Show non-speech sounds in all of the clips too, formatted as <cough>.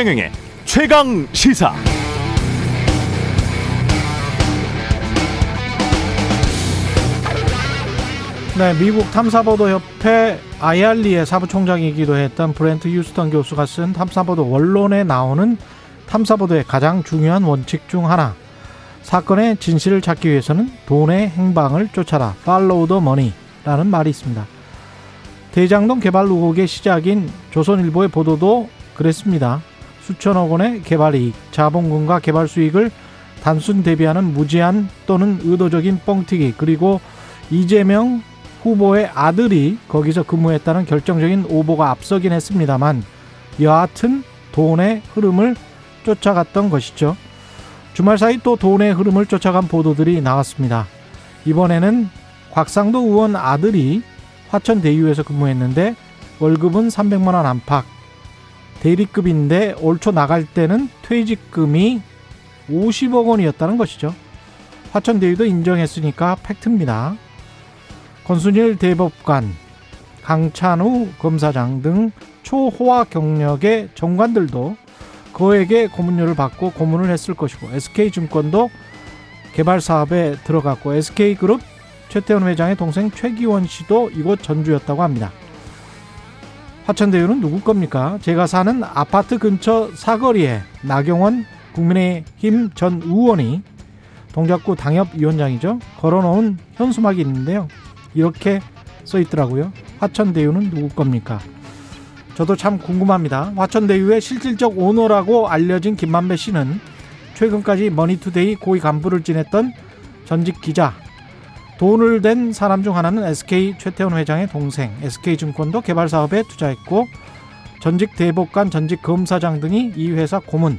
최경영의 최강 시사. 네, 미국 탐사보도협회 아이알리의 사부총장이기도 했던 브렌트 휴스턴 교수가 쓴 탐사보도 원론에 나오는 탐사보도의 가장 중요한 원칙 중 하나. 사건의 진실을 찾기 위해서는 돈의 행방을 쫓아라. Follow the money라는 말이 있습니다. 대장동 개발 의혹의 시작인 조선일보의 보도도 그랬습니다. 수천억 원의 개발 이익, 자본금과 개발 수익을 단순 대비하는 무제한 또는 의도적인 뻥튀기, 그리고 이재명 후보의 아들이 거기서 근무했다는 결정적인 오보가 앞서긴 했습니다만 여하튼 돈의 흐름을 쫓아갔던 것이죠. 주말 사이 또 돈의 흐름을 쫓아간 보도들이 나왔습니다. 이번에는 곽상도 의원 아들이 화천 대유에서 근무했는데 월급은 300만 원 안팎. 대리급인데 올 초 나갈 때는 퇴직금이 50억 원이었다는 것이죠. 화천 대유도 인정했으니까 팩트입니다. 권순일 대법관, 강찬우 검사장 등 초호화 경력의 정관들도 그에게 고문료를 받고 고문을 했을 것이고 SK증권도 개발 사업에 들어갔고 SK그룹 최태원 회장의 동생 최기원 씨도 이곳 전주였다고 합니다. 화천대유는 누구 겁니까? 제가 사는 아파트 근처 사거리에 나경원 국민의힘 전 의원이 동작구 당협위원장이죠. 걸어놓은 현수막이 있는데요. 이렇게 써 있더라고요. 화천대유는 누구 겁니까? 저도 참 궁금합니다. 화천대유의 실질적 오너라고 알려진 김만배 씨는 최근까지 머니투데이 고위 간부를 지냈던 전직 기자, 돈을 댄 사람 중 하나는 SK 최태원 회장의 동생, SK증권도 개발 사업에 투자했고 전직 대법관, 전직 검사장 등이 이 회사 고문,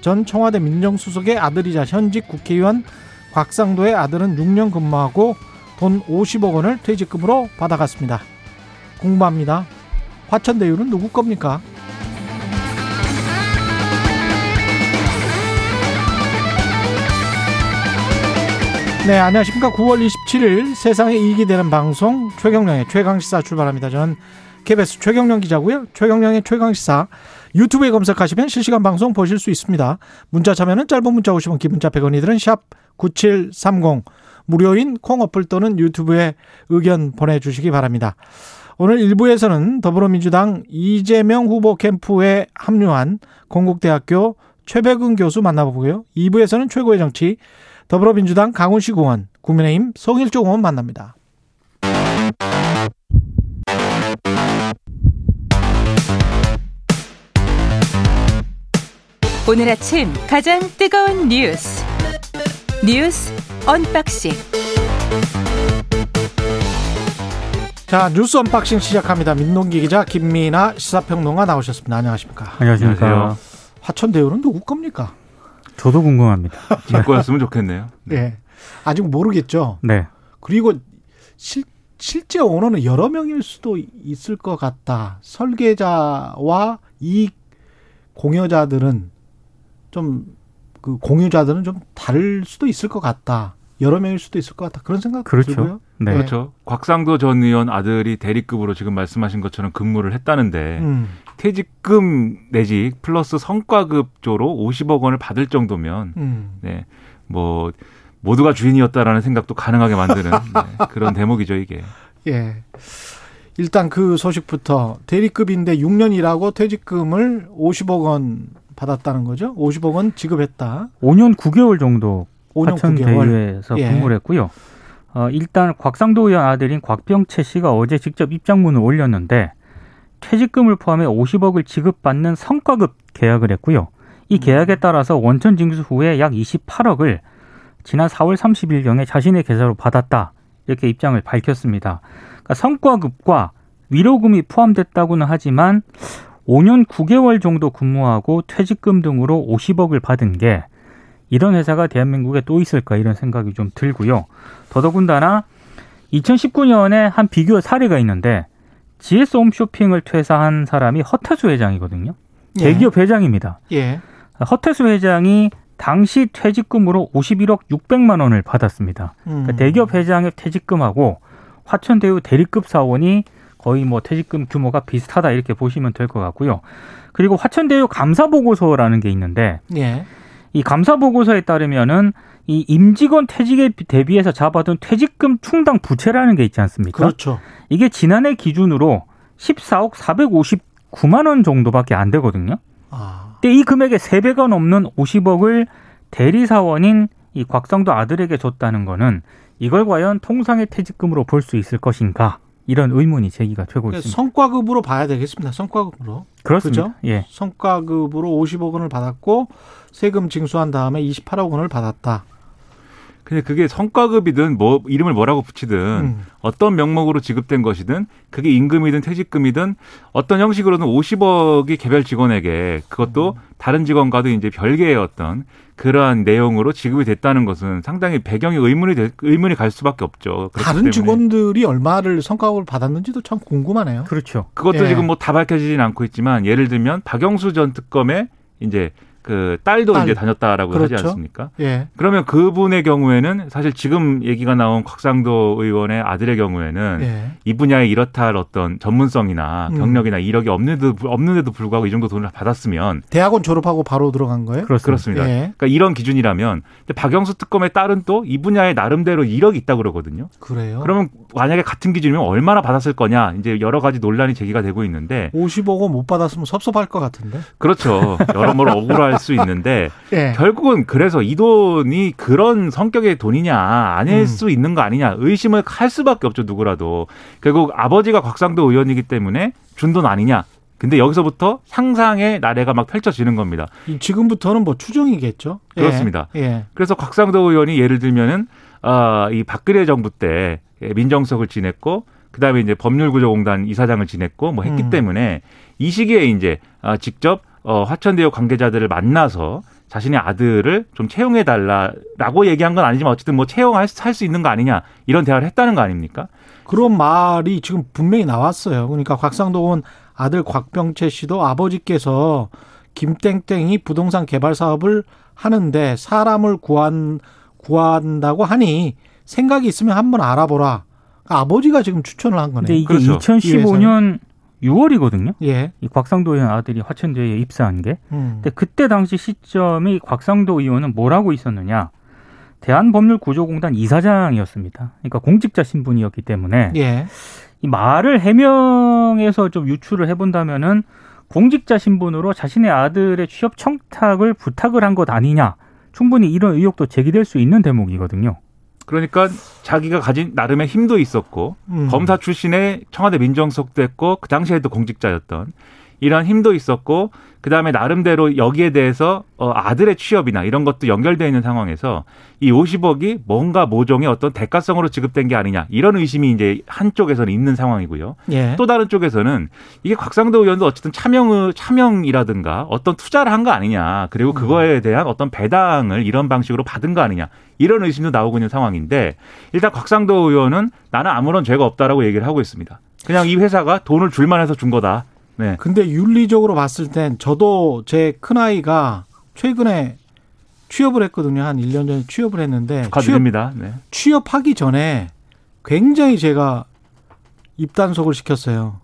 전 청와대 민정수석의 아들이자 현직 국회의원 곽상도의 아들은 6년 근무하고 돈 50억 원을 퇴직금으로 받아갔습니다. 궁금합니다. 화천대유는 누구 겁니까? 네, 안녕하십니까. 9월 27일 세상에 이익이 되는 방송 최경령의 최강시사 출발합니다. 저는 KBS 최경령 기자고요. 최경령의 최강시사 유튜브에 검색하시면 실시간 방송 보실 수 있습니다. 문자 참여는 짧은 문자 오시면 기본자 100원이들은 샵 9730 무료인 콩 어플 또는 유튜브에 의견 보내주시기 바랍니다. 오늘 1부에서는 더불어민주당 이재명 후보 캠프에 합류한 건국대학교 최백은 교수 만나보고요. 2부에서는 최고의 정치 더불어민주당 강훈식 의원, 국민의힘 성일종 의원 만납니다. 오늘 아침 가장 뜨거운 뉴스 뉴스 unboxing 자 뉴스 unboxing 시작합니다. 민동기 기자 김민아 시사평론가 나오셨습니다. 안녕하십니까? 안녕하십니까? 화천대유는 누구 겁니까? 저도 궁금합니다. <laughs> 제 거였으면 좋겠네요. 네. 아직 모르겠죠. 네. 그리고 실, 실제 오너는 여러 명일 수도 있을 것 같다. 설계자와 이 공여자들은 좀 그 공유자들은 좀 다를 수도 있을 것 같다. 여러 명일 수도 있을 것 같다. 그런 생각 그렇죠. 들고요. 네. 그렇죠. 곽상도 전 의원 아들이 대리급으로 지금 말씀하신 것처럼 근무를 했다는데 음. 퇴직금 내지 플러스 성과급조로 50억 원을 받을 정도면 음. 네. 뭐 모두가 주인이었다라는 생각도 가능하게 만드는 <laughs> 네, 그런 대목이죠, 이게. 예. 일단 그 소식부터 대리급인데 6년 일하고 퇴직금을 50억 원 받았다는 거죠? 50억 원 지급했다. 5년 9개월 정도 5년 화천 9개월. 대유에서 예. 근무를 했고요. 어, 일단 곽상도 의원 아들인 곽병채 씨가 어제 직접 입장문을 올렸는데 퇴직금을 포함해 50억을 지급받는 성과급 계약을 했고요. 이 계약에 따라서 원천 징수 후에 약 28억을 지난 4월 30일경에 자신의 계좌로 받았다. 이렇게 입장을 밝혔습니다. 그러니까 성과급과 위로금이 포함됐다고는 하지만 5년 9개월 정도 근무하고 퇴직금 등으로 50억을 받은 게 이런 회사가 대한민국에 또 있을까 이런 생각이 좀 들고요. 더더군다나 2019년에 한 비교 사례가 있는데 GS 홈쇼핑을 퇴사한 사람이 허태수 회장이거든요. 예. 대기업 회장입니다. 예. 허태수 회장이 당시 퇴직금으로 51억 600만 원을 받았습니다. 음. 그러니까 대기업 회장의 퇴직금하고 화천대유 대리급 사원이 거의 뭐 퇴직금 규모가 비슷하다 이렇게 보시면 될 것 같고요. 그리고 화천대유 감사 보고서라는 게 있는데 예. 이 감사 보고서에 따르면은 이 임직원 퇴직에 대비해서 잡아둔 퇴직금 충당 부채라는 게 있지 않습니까? 그렇죠. 이게 지난해 기준으로 14억 459만 원 정도밖에 안 되거든요. 아. 근데 이 금액의 3배가 넘는 50억을 대리사원인 이 곽상도 아들에게 줬다는 거는 이걸 과연 통상의 퇴직금으로 볼 수 있을 것인가? 이런 의문이 제기가 되고 그러니까 있습니다. 성과급으로 봐야 되겠습니다. 성과급으로. 그렇습니다. 그죠? 예. 성과급으로 50억 원을 받았고 세금 징수한 다음에 28억 원을 받았다. 근데 그게 성과급이든 뭐 이름을 뭐라고 붙이든 음. 어떤 명목으로 지급된 것이든 그게 임금이든 퇴직금이든 어떤 형식으로든 50억이 개별 직원에게 그것도 다른 직원과도 이제 별개의 어떤 그러한 내용으로 지급이 됐다는 것은 상당히 배경이 의문이 될- 의문이 갈 수밖에 없죠. 다른 때문에 직원들이 얼마를 성과급을 받았는지도 참 궁금하네요. 그렇죠. 그것도 예. 지금 뭐 다 밝혀지진 않고 있지만 예를 들면 박영수 전 특검의 이제 그 딸도 딸. 이제 다녔다라고 하지 그렇죠. 않습니까? 예. 그러면 그분의 경우에는 사실 지금 얘기가 나온 곽상도 의원의 아들의 경우에는 예. 이 분야에 이렇다 할 어떤 전문성이나 음. 경력이나 이력이 없는데도 없는데도 불구하고 이 정도 돈을 받았으면 대학원 졸업하고 바로 들어간 거예요? 그렇습니다. 예. 그러니까 이런 기준이라면 박영수 특검의 딸은 또 이 분야에 나름대로 이력이 있다 고 그러거든요. 그래요. 그러면 만약에 같은 기준이면 얼마나 받았을 거냐 이제 여러 가지 논란이 제기가 되고 있는데 50억 원 못 받았으면 섭섭할 것 같은데. 그렇죠. 여러모로 억울할 수 있는데 <laughs> 예. 결국은 그래서 이 돈이 그런 성격의 돈이냐 아닐 음. 수 있는 거 아니냐 의심을 할 수밖에 없죠 누구라도 결국 아버지가 곽상도 의원이기 때문에 준 돈 아니냐 근데 여기서부터 상상의 나래가 막 펼쳐지는 겁니다 이 지금부터는 뭐 추정이겠죠. 예. 그렇습니다. 예. 그래서 곽상도 의원이 예를 들면은 아 이 박근혜 정부 때 민정석을 지냈고 그다음에 이제 법률구조공단 이사장을 지냈고 뭐 했기 음. 때문에 이 시기에 이제 아, 직접 어, 화천대유 관계자들을 만나서 자신의 아들을 좀 채용해 달라라고 얘기한 건 아니지만 어쨌든 뭐 채용할 수 있는 거 아니냐 이런 대화를 했다는 거 아닙니까? 그런 말이 지금 분명히 나왔어요. 그러니까 곽상도 의원 아들 곽병채 씨도 아버지께서 김땡땡이 부동산 개발 사업을 하는데 사람을 구한 구한다고 하니 생각이 있으면 한번 알아보라. 그러니까 아버지가 지금 추천을 한 근데 거네요. 이게 그렇죠. 2015년 6월이거든요. 예. 이 곽상도 의원 아들이 화천대유에 입사한 게. 음. 근데 그때 당시 시점이 곽상도 의원은 뭘 하고 있었느냐? 대한법률구조공단 이사장이었습니다. 그러니까 공직자 신분이었기 때문에 예. 이 말을 해명해서 좀 유추를 해본다면은 공직자 신분으로 자신의 아들의 취업 청탁을 부탁을 한 것 아니냐. 충분히 이런 의혹도 제기될 수 있는 대목이거든요. 그러니까 자기가 가진 나름의 힘도 있었고 음. 검사 출신의 청와대 민정수석도 했고 그 당시에도 공직자였던 이런 힘도 있었고 그 다음에 나름대로 여기에 대해서 어, 아들의 취업이나 이런 것도 연결되어 있는 상황에서 이 50억이 뭔가 모종의 어떤 대가성으로 지급된 게 아니냐 이런 의심이 이제 한쪽에서는 있는 상황이고요. 예. 또 다른 쪽에서는 이게 곽상도 의원도 어쨌든 차명 차명이라든가 어떤 투자를 한 거 아니냐 그리고 그거에 대한 어떤 배당을 이런 방식으로 받은 거 아니냐 이런 의심도 나오고 있는 상황인데 일단 곽상도 의원은 나는 아무런 죄가 없다라고 얘기를 하고 있습니다. 그냥 이 회사가 돈을 줄만 해서 준 거다. 네. 근데 윤리적으로 봤을 땐 저도 제 큰아이가 최근에 취업을 했거든요. 한 1년 전에 취업을 했는데 취업, 축하드립니다. 네. 취업하기 전에 굉장히 제가 입단속을 시켰어요.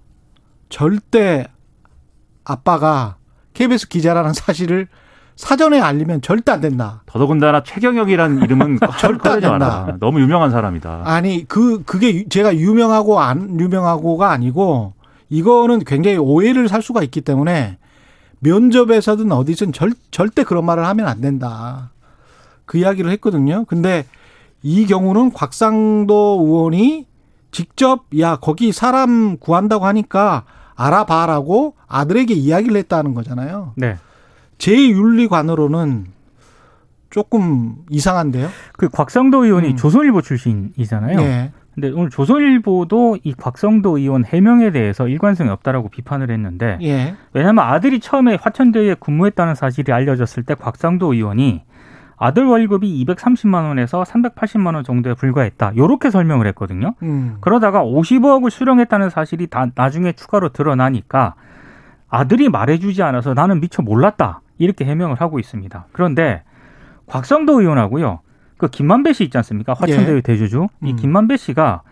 절대 아빠가 KBS 기자라는 사실을 사전에 알리면 절대 안 된다. 더더군다나 최경혁이라는 이름은 <laughs> 절대 안. 된다. 너무 유명한 사람이다. 아니 그 그게 유- 제가 유명하고 안 유명하고가 아니고 이거는 굉장히 오해를 살 수가 있기 때문에 면접에서든 어디든 절, 절대 그런 말을 하면 안 된다. 그 이야기를 했거든요. 근데 이 경우는 곽상도 의원이 직접 야 거기 사람 구한다고 하니까 알아봐라고 아들에게 이야기를 했다는 거잖아요. 네. 제 윤리관으로는 조금 이상한데요. 그 곽상도 의원이 음. 조선일보 출신이잖아요. 네. 근데 오늘 조선일보도 이 곽상도 의원 해명에 대해서 일관성이 없다라고 비판을 했는데 예. 왜냐하면 아들이 처음에 화천대유에 근무했다는 사실이 알려졌을 때 곽상도 의원이 아들 월급이 230만 원에서 380만 원 정도에 불과했다. 이렇게 설명을 했거든요. 음. 그러다가 50억을 수령했다는 사실이 다 나중에 추가로 드러나니까 아들이 말해주지 않아서 나는 미처 몰랐다. 이렇게 해명을 하고 있습니다. 그런데 곽상도 의원하고요. 그 김만배 씨 있지 않습니까? 화천대유 예. 대주주. 이 음. 김만배 씨가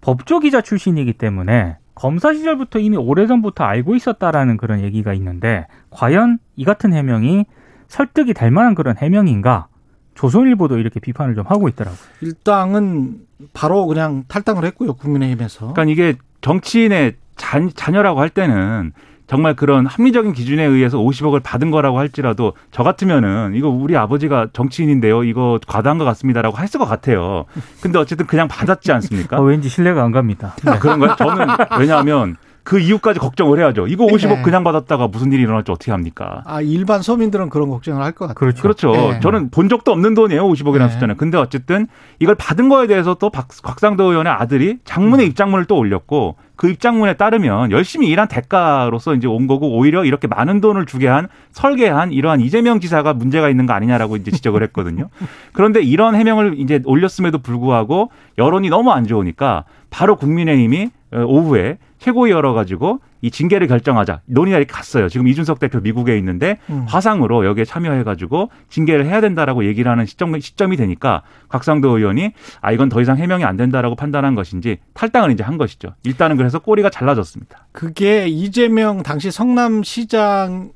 법조 기자 출신이기 때문에 검사 시절부터 이미 오래전부터 알고 있었다라는 그런 얘기가 있는데 과연 이 같은 해명이 설득이 될 만한 그런 해명인가? 조선일보도 이렇게 비판을 좀 하고 있더라고요. 일당은 바로 그냥 탈당을 했고요. 국민의힘에서. 그러니까 이게 정치인의 자, 자녀라고 할 때는 정말 그런 합리적인 기준에 의해서 50억을 받은 거라고 할지라도 저 같으면은 이거 우리 아버지가 정치인인데요. 이거 과다한 것 같습니다라고 했을 것 같아요. 근데 어쨌든 그냥 받았지 않습니까? 어, 왠지 신뢰가 안 갑니다. 아, 그런가요? 저는 왜냐하면 그 이유까지 걱정을 해야죠. 이거 50억 네. 그냥 받았다가 무슨 일이 일어날지 어떻게 합니까? 아, 일반 서민들은 그런 걱정을 할 것 같아요. 그렇죠. 그렇죠. 네. 저는 본 적도 없는 돈이에요. 50억이라는 네. 숫자는. 근데 어쨌든 이걸 받은 거에 대해서 또 박, 곽상도 의원의 아들이 음. 장문의 입장문을 또 올렸고 그 입장문에 따르면 열심히 일한 대가로서 이제 온 거고 오히려 이렇게 많은 돈을 주게 한 설계한 이러한 이재명 지사가 문제가 있는 거 아니냐라고 이제 지적을 했거든요. <laughs> 그런데 이런 해명을 이제 올렸음에도 불구하고 여론이 너무 안 좋으니까 바로 국민의힘이 어, 오후에 최고위 열어가지고 이 징계를 결정하자 논의가 갔어요. 지금 이준석 대표 미국에 있는데 음. 화상으로 여기에 참여해가지고 징계를 해야 된다라고 얘기를 하는 시점, 시점이 되니까 곽상도 의원이 아 이건 더 이상 해명이 안 된다라고 판단한 것인지 탈당을 이제 한 것이죠. 일단은 그래서 꼬리가 잘라졌습니다. 그게 이재명 당시 성남시장의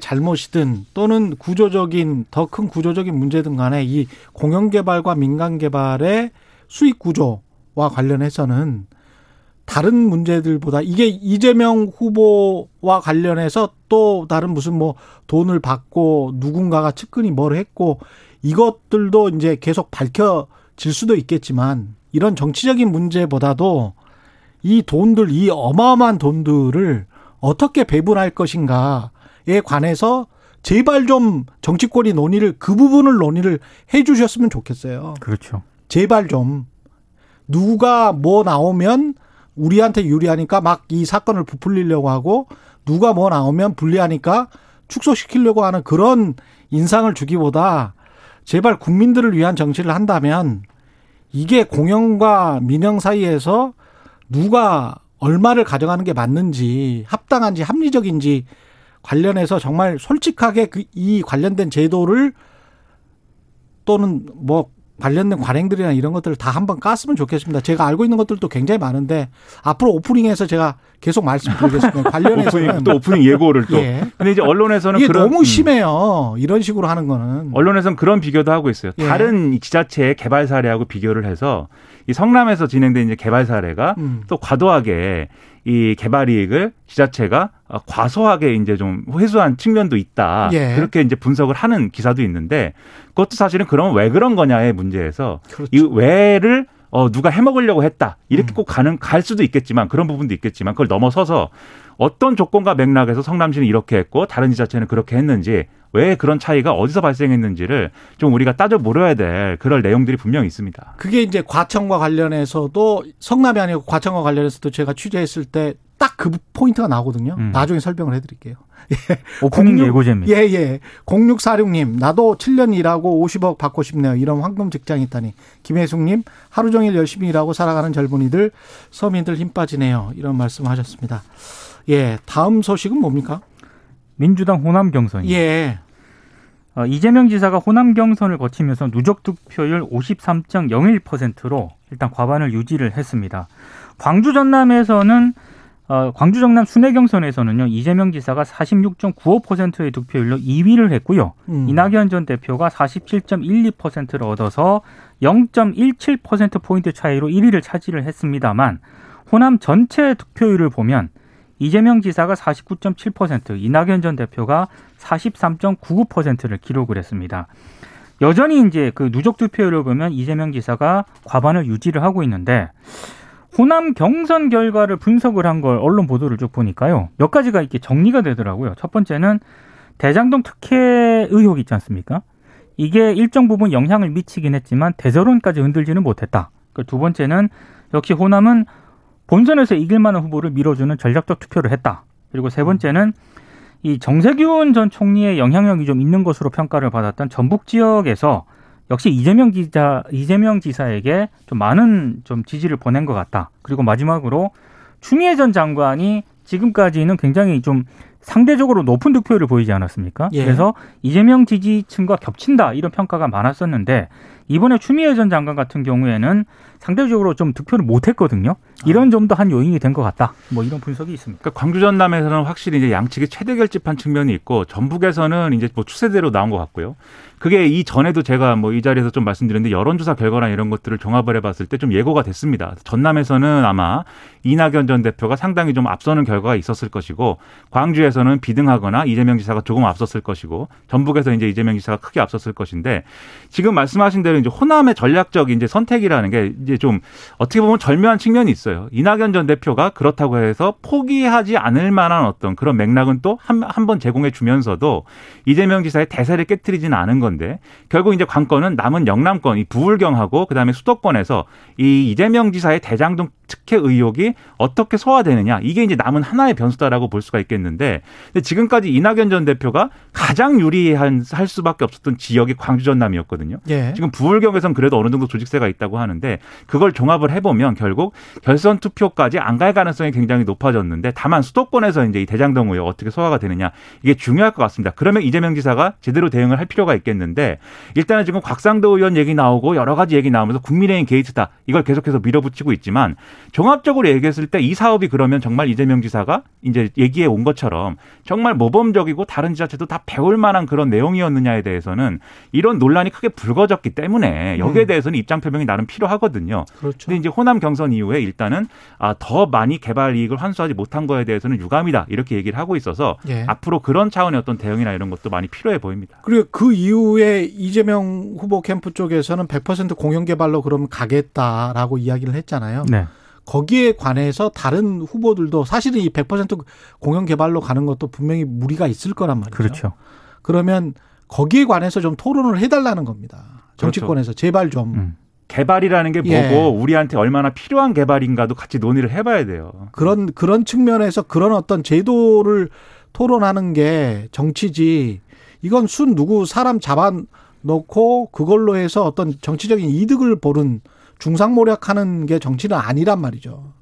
잘못이든 또는 구조적인 더 큰 구조적인 문제든 간에 이 공영개발과 민간개발의 수익 구조와 관련해서는 다른 문제들보다 이게 이재명 후보와 관련해서 또 다른 무슨 뭐 돈을 받고 누군가가 측근이 뭘 했고 이것들도 이제 계속 밝혀질 수도 있겠지만 이런 정치적인 문제보다도 이 돈들, 이 어마어마한 돈들을 어떻게 배분할 것인가에 관해서 제발 좀 정치권이 논의를, 그 부분을 논의를 해 주셨으면 좋겠어요. 그렇죠. 제발 좀. 누가 뭐 나오면 우리한테 유리하니까 막 이 사건을 부풀리려고 하고 누가 뭐 나오면 불리하니까 축소시키려고 하는 그런 인상을 주기보다 제발 국민들을 위한 정치를 한다면 이게 공영과 민영 사이에서 누가 얼마를 가져가는 게 맞는지 합당한지 합리적인지 관련해서 정말 솔직하게 그 이 관련된 제도를 또는 뭐 관련된 관행들이나 이런 것들을 다 한번 깠으면 좋겠습니다. 제가 알고 있는 것들도 굉장히 많은데 앞으로 오프닝에서 제가 계속 말씀드리겠습니다. <laughs> 관련해서는 오프닝, 또 오프닝 예고를 또. 예. 근데 이제 언론에서는 이게 그런 너무 음. 심해요. 이런 식으로 하는 거는. 언론에서는 그런 비교도 하고 있어요. 예. 다른 이 지자체의 개발 사례하고 비교를 해서 이 성남에서 진행된 이제 개발 사례가 음. 또 과도하게 이 개발 이익을 지자체가 어, 과소하게 이제 좀 회수한 측면도 있다. 예. 그렇게 이제 분석을 하는 기사도 있는데 그것도 사실은 그러면 왜 그런 거냐의 문제에서 그렇죠. 이 왜를 어 누가 해먹으려고 했다 이렇게 음. 꼭 가는 갈 수도 있겠지만 그런 부분도 있겠지만 그걸 넘어서서 어떤 조건과 맥락에서 성남시는 이렇게 했고 다른 지자체는 그렇게 했는지 왜 그런 차이가 어디서 발생했는지를 좀 우리가 따져 물어야 될 그럴 내용들이 분명히 있습니다. 그게 이제 과천과 관련해서도 성남이 아니고 과천과 관련해서도 제가 취재했을 때 딱 그 포인트가 나오거든요. 음. 나중에 설명을 해드릴게요. <laughs> 오프닝 공유- 예고제입니다. 예, 예. 0646님, 나도 7년 일하고 50억 받고 싶네요. 이런 황금 직장이 있다니. 김혜숙님, 하루 종일 열심히 일하고 살아가는 젊은이들, 서민들 힘 빠지네요. 이런 말씀 하셨습니다. 예, 다음 소식은 뭡니까? 민주당 호남 경선이 예. 어, 이재명 지사가 호남 경선을 거치면서 누적 득표율 53.01%로 일단 과반을 유지를 했습니다. 광주 전남에서는 어, 광주 전남 순회 경선에서는요 이재명 지사가 46.95%의 득표율로 2위를 했고요. 음. 이낙연 전 대표가 47.12%를 얻어서 0.17% 포인트 차이로 1위를 차지를 했습니다만 호남 전체 득표율을 보면 이재명 지사가 49.7%, 이낙연 전 대표가 43.99%를 기록을 했습니다. 여전히 이제 그 누적 득표율을 보면 이재명 지사가 과반을 유지를 하고 있는데 호남 경선 결과를 분석을 한 걸 언론 보도를 쭉 보니까요. 몇 가지가 이렇게 정리가 되더라고요. 첫 번째는 대장동 특혜 의혹 있지 않습니까? 이게 일정 부분 영향을 미치긴 했지만 대서론까지 흔들지는 못했다. 그두 번째는 역시 호남은 본선에서 이길 만한 후보를 밀어주는 전략적 투표를 했다. 그리고 세 번째는 이 정세균 전 총리의 영향력이 좀 있는 것으로 평가를 받았던 전북 지역에서 역시 이재명 기자 이재명 지사에게 좀 많은 좀 지지를 보낸 것 같다. 그리고 마지막으로 추미애 전 장관이 지금까지는 굉장히 좀 상대적으로 높은 득표율을 보이지 않았습니까? 예. 그래서 이재명 지지층과 겹친다 이런 평가가 많았었는데 이번에 추미애 전 장관 같은 경우에는 상대적으로 좀 득표를 못했거든요. 이런 점도 한 요인이 된 것 같다. 뭐 이런 분석이 있습니다. 그러니까 광주 전남에서는 확실히 이제 양측이 최대 결집한 측면이 있고 전북에서는 이제 뭐 추세대로 나온 것 같고요. 그게 이 전에도 제가 뭐 이 자리에서 좀 말씀드렸는데 여론조사 결과나 이런 것들을 종합을 해봤을 때 좀 예고가 됐습니다. 전남에서는 아마 이낙연 전 대표가 상당히 좀 앞서는 결과가 있었을 것이고 광주에서는 비등하거나 이재명 지사가 조금 앞섰을 것이고 전북에서 이제 이재명 지사가 크게 앞섰을 것인데 지금 말씀하신 대로 이제 호남의 전략적 이제 선택이라는 게 이제 좀 어떻게 보면 절묘한 측면이 있어요. 이낙연 전 대표가 그렇다고 해서 포기하지 않을 만한 어떤 그런 맥락은 또 한 한번 제공해 주면서도 이재명 지사의 대세를 깨뜨리지는 않은 건데 결국 이제 관건은 남은 영남권 이 부울경하고 그다음에 수도권에서 이 이재명 지사의 대장동 특혜 의혹이 어떻게 소화되느냐 이게 이제 남은 하나의 변수다라고 볼 수가 있겠는데 근데 지금까지 이낙연 전 대표가 가장 유리한 할 수밖에 없었던 지역이 광주 전남이었거든요. 예. 지금 부울경에선 그래도 어느 정도 조직세가 있다고 하는데 그걸 종합을 해보면 결국 결선 투표까지 안 갈 가능성이 굉장히 높아졌는데 다만 수도권에서 이제 이 대장동 의혹 어떻게 소화가 되느냐 이게 중요할 것 같습니다. 그러면 이재명 지사가 제대로 대응을 할 필요가 있겠는데 일단은 지금 곽상도 의원 얘기 나오고 여러 가지 얘기 나오면서 국민의힘 게이트다 이걸 계속해서 밀어붙이고 있지만 종합적으로 얘기했을 때 이 사업이 그러면 정말 이재명 지사가 이제 얘기해 온 것처럼 정말 모범적이고 다른 지자체도 다 배울 만한 그런 내용이었느냐에 대해서는 이런 논란이 크게 불거졌기 때문에 여기에 음. 대해서는 입장 표명이 나름 필요하거든요. 그렇죠. 근데 이제 호남 경선 이후에 일단은 아, 더 많이 개발 이익을 환수하지 못한 거에 대해서는 유감이다 이렇게 얘기를 하고 있어서 예. 앞으로 그런 차원의 어떤 대응이나 이런 것도 많이 필요해 보입니다. 그리고 그 이후에 이재명 후보 캠프 쪽에서는 100% 공영 개발로 그럼 가겠다라고 이야기를 했잖아요. 네. 거기에 관해서 다른 후보들도 사실은 이 100% 공영 개발로 가는 것도 분명히 무리가 있을 거란 말이죠. 그렇죠. 그러면 거기에 관해서 좀 토론을 해달라는 겁니다. 정치권에서 제발 좀 음. 개발이라는 게 뭐고 예. 우리한테 얼마나 필요한 개발인가도 같이 논의를 해봐야 돼요. 그런 그런 측면에서 그런 어떤 제도를 토론하는 게 정치지. 이건 순 누구 사람 잡아 놓고 그걸로 해서 어떤 정치적인 이득을 보는 중상모략하는 게 정치는 아니란 말이죠.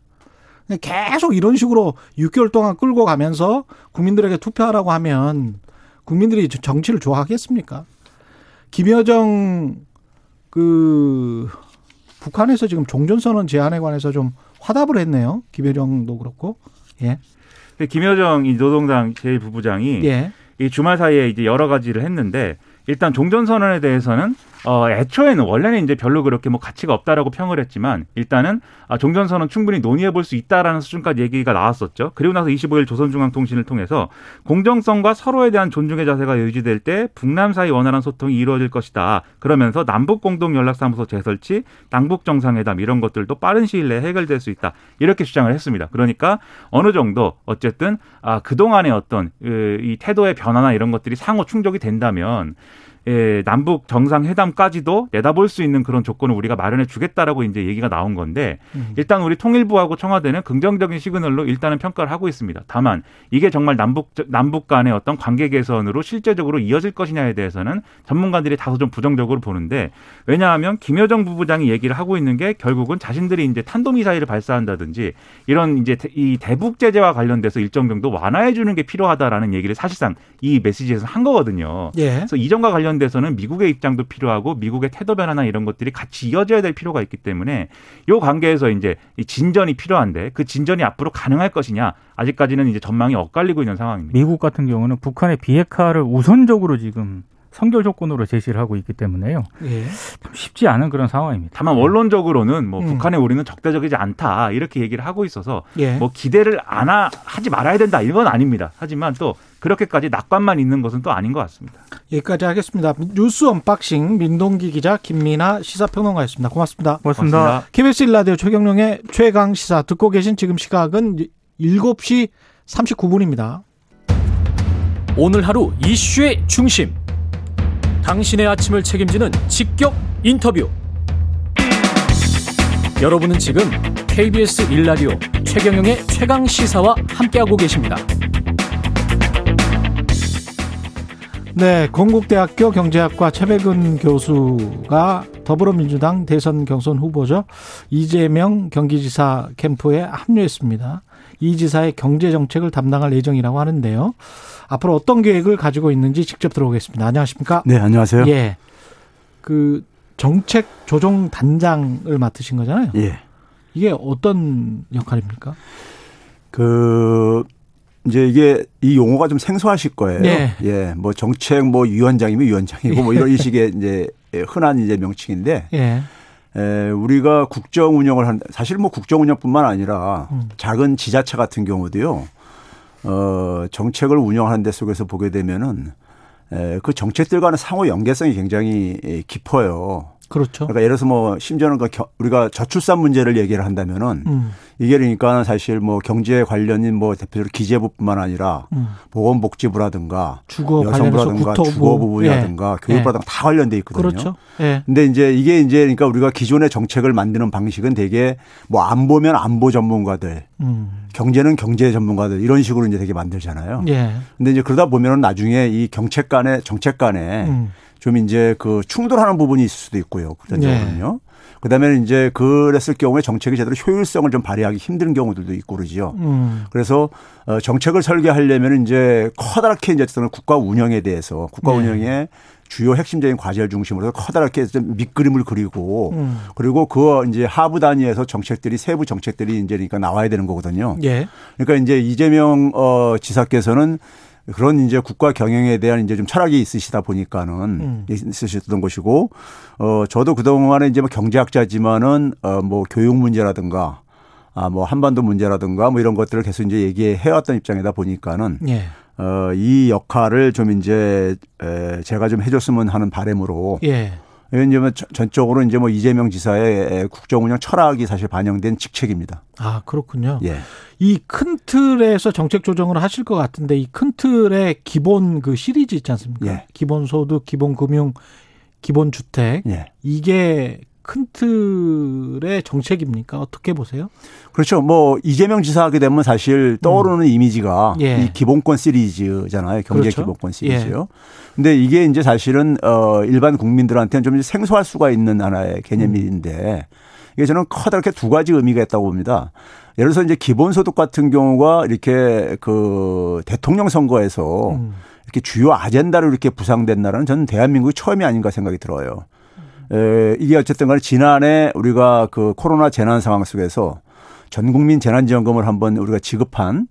계속 이런 식으로 6개월 동안 끌고 가면서 국민들에게 투표하라고 하면 국민들이 정치를 좋아하겠습니까? 김여정 그 북한에서 지금 종전선언 제안에 관해서 좀 화답을 했네요. 김여정도 그렇고. 예. 근데 김여정 이 노동당 제1부부장이 예. 이 주말 사이에 이제 여러 가지를 했는데 일단 종전선언에 대해서는 어 애초에는 원래는 이제 별로 그렇게 뭐 가치가 없다라고 평을 했지만 일단은 아 종전선언 충분히 논의해 볼 수 있다라는 수준까지 얘기가 나왔었죠. 그리고 나서 25일 조선중앙통신을 통해서 공정성과 서로에 대한 존중의 자세가 유지될 때 북남 사이 원활한 소통이 이루어질 것이다. 그러면서 남북 공동 연락사무소 재설치, 남북 정상회담 이런 것들도 빠른 시일 내에 해결될 수 있다. 이렇게 주장을 했습니다. 그러니까 어느 정도 어쨌든 아 그동안의 어떤 그이 태도의 변화나 이런 것들이 상호 충족이 된다면 예, 남북 정상회담까지도 내다볼 수 있는 그런 조건을 우리가 마련해 주겠다라고 이제 얘기가 나온 건데 음. 일단 우리 통일부하고 청와대는 긍정적인 시그널로 일단은 평가를 하고 있습니다. 다만 이게 정말 남북 남북 간의 어떤 관계 개선으로 실제적으로 이어질 것이냐에 대해서는 전문가들이 다소 좀 부정적으로 보는데 왜냐하면 김여정 부부장이 얘기를 하고 있는 게 결국은 자신들이 이제 탄도미사일을 발사한다든지 이런 이제 대- 이 대북 제재와 관련돼서 일정 정도 완화해 주는 게 필요하다라는 얘기를 사실상 이 메시지에서 한 거거든요. 예. 그래서 이점과 관련 돼서는 미국의 입장도 필요하고 미국의 태도 변화나 이런 것들이 같이 이어져야 될 필요가 있기 때문에 요 관계에서 이제 이 진전이 필요한데 그 진전이 앞으로 가능할 것이냐 아직까지는 이제 전망이 엇갈리고 있는 상황입니다. 미국 같은 경우는 북한의 비핵화를 우선적으로 지금 선결 조건으로 제시를 하고 있기 때문에요. 예. 참 쉽지 않은 그런 상황입니다. 다만 원론적으로는 뭐 음. 북한에 우리는 적대적이지 않다 이렇게 얘기를 하고 있어서 예. 뭐 기대를 안 하, 하지 말아야 된다 이건 아닙니다. 하지만 또 그렇게까지 낙관만 있는 것은 또 아닌 것 같습니다. 여기까지 하겠습니다. 뉴스 unboxing 민동기 기자 김민아 시사평론가였습니다. 고맙습니다. 고맙습니다. 고맙습니다. KBS 일라디오 최경영의 최강 시사 듣고 계신 지금 시각은 7시 39분입니다. 오늘 하루 이슈의 중심. 당신의 아침을 책임지는 직격 인터뷰. 여러분은 지금 KBS 일라디오 최경영의 최강 시사와 함께하고 계십니다. 네, 건국대학교 경제학과 최백은 교수가 더불어민주당 대선 경선 후보죠. 이재명 경기지사 캠프에 합류했습니다. 이 지사의 경제 정책을 담당할 예정이라고 하는데요. 앞으로 어떤 계획을 가지고 있는지 직접 들어보겠습니다. 안녕하십니까? 네, 안녕하세요. 예. 그 정책 조정 단장을 맡으신 거잖아요. 예. 이게 어떤 역할입니까? 그 이제 이게 이 용어가 좀 생소하실 거예요. 네. 예. 뭐 정책 뭐 위원장이면 위원장이고 뭐 이런 식의 이제 흔한 이제 명칭인데 예. 에, 우리가 국정 운영을 한 사실 뭐 국정 운영뿐만 아니라 음. 작은 지자체 같은 경우도요. 어, 정책을 운영하는 데 속에서 보게 되면은 에, 그 정책들 과는 상호 연계성이 굉장히 에, 깊어요. 그렇죠. 그러니까 예를 들어서 뭐 심지어는 그 겨- 우리가 저출산 문제를 얘기를 한다면은 음. 이게 그러니까 사실 뭐 경제 관련인 뭐 대표적으로 기재부뿐만 아니라 음. 보건복지부라든가 주거 여성부라든가 주거 부분이라든가 예. 교육부라든가 다 관련돼 있거든요. 그렇죠. 예. 근데 이제 이게 이제 그러니까 우리가 기존의 정책을 만드는 방식은 되게 뭐 안보면 안보 전문가들, 음. 경제는 경제 전문가들 이런 식으로 이제 되게 만들잖아요. 예. 근데 이제 그러다 보면은 나중에 이 정책 간에 정책 간에 음. 좀 이제 그 충돌하는 부분이 있을 수도 있고요. 그런 네. 그다음에 이제 그랬을 경우에 정책이 제대로 효율성을 좀 발휘하기 힘든 경우들도 있고 그러지요. 음. 그래서 어, 정책을 설계하려면 이제 커다랗게 이제 어떤 국가 운영에 대해서 국가 네. 운영의 주요 핵심적인 과제를 중심으로 해서 커다랗게 좀 밑그림을 그리고 음. 그리고 그 이제 하부 단위에서 정책들이 세부 정책들이 이제 그러니까 나와야 되는 거거든요. 예. 그러니까 이제 이재명 어 지사께서는 그런 이제 국가 경영에 대한 이제 좀 철학이 있으시다 보니까는 음. 있으셨던 것이고 어 저도 그동안에 이제 뭐 경제학자지만은 어뭐 교육 문제라든가 아 뭐 한반도 문제라든가 뭐 이런 것들을 계속 이제 얘기해 왔던 입장이다 보니까는 예. 어이 역할을 좀 이제 에 제가 좀 해줬으면 하는 바람으로 예. 이제 뭐 전- 전적으로 이제 뭐 이재명 지사의 국정운영 철학이 사실 반영된 직책입니다. 아, 그렇군요. 예. 이 큰 틀에서 정책 조정을 하실 것 같은데 이 큰 틀의 기본 그 시리즈 있지 않습니까? 예. 기본 소득, 기본 금융, 기본 주택. 예. 이게 큰 틀의 정책입니까? 어떻게 보세요? 그렇죠. 뭐 이재명 지사 하게 되면 사실 떠오르는 이미지가 음. 예. 이 기본권 시리즈잖아요. 경제 그렇죠. 기본권 시리즈요. 근데 이게 이제 사실은 어 일반 국민들한테는 좀 생소할 수가 있는 하나의 개념인데 이게 저는 커다랗게 두 가지 의미가 있다고 봅니다. 예를 들어서 이제 기본소득 같은 경우가 이렇게 그 대통령 선거에서 음. 이렇게 주요 아젠다로 이렇게 부상된 나라는 저는 대한민국이 처음이 아닌가 생각이 들어요. 에, 이게 어쨌든 간에 지난해 우리가 그 코로나 재난 상황 속에서 전 국민 재난지원금을 한번 우리가 지급한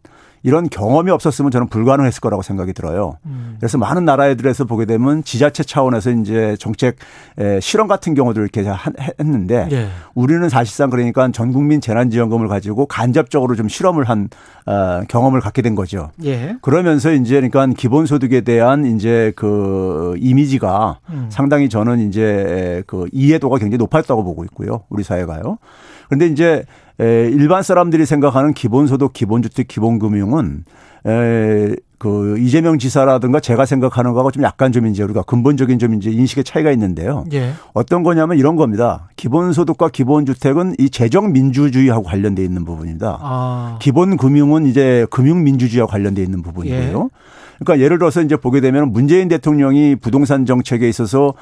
이런 경험이 없었으면 저는 불가능했을 거라고 생각이 들어요. 음. 그래서 많은 나라들에서 보게 되면 지자체 차원에서 이제 정책 에, 실험 같은 경우도 이렇게 한- 했는데 예. 우리는 사실상 그러니까 전 국민 재난지원금을 가지고 간접적으로 좀 실험을 한 어, 경험을 갖게 된 거죠. 예. 그러면서 이제 그러니까 기본소득에 대한 이제 그 이미지가 음. 상당히 저는 이제 그 이해도가 굉장히 높았다고 보고 있고요. 우리 사회가요. 그런데 이제 에, 일반 사람들이 생각하는 기본소득, 기본주택, 기본금융은 에, 그 이재명 지사라든가 제가 생각하는 거하고 좀 약간 좀 이제 우리가 근본적인 좀 이제 인식의 차이가 있는데요. 예. 어떤 거냐면 이런 겁니다. 기본소득과 기본주택은 이 재정 민주주의하고 관련돼 있는 부분입니다. 아. 기본 금융은 이제 금융 민주주의와 관련돼 있는 부분이고요. 그러니까 예를 들어서 이제 보게 되면 문재인 대통령이 부동산 정책에 있어서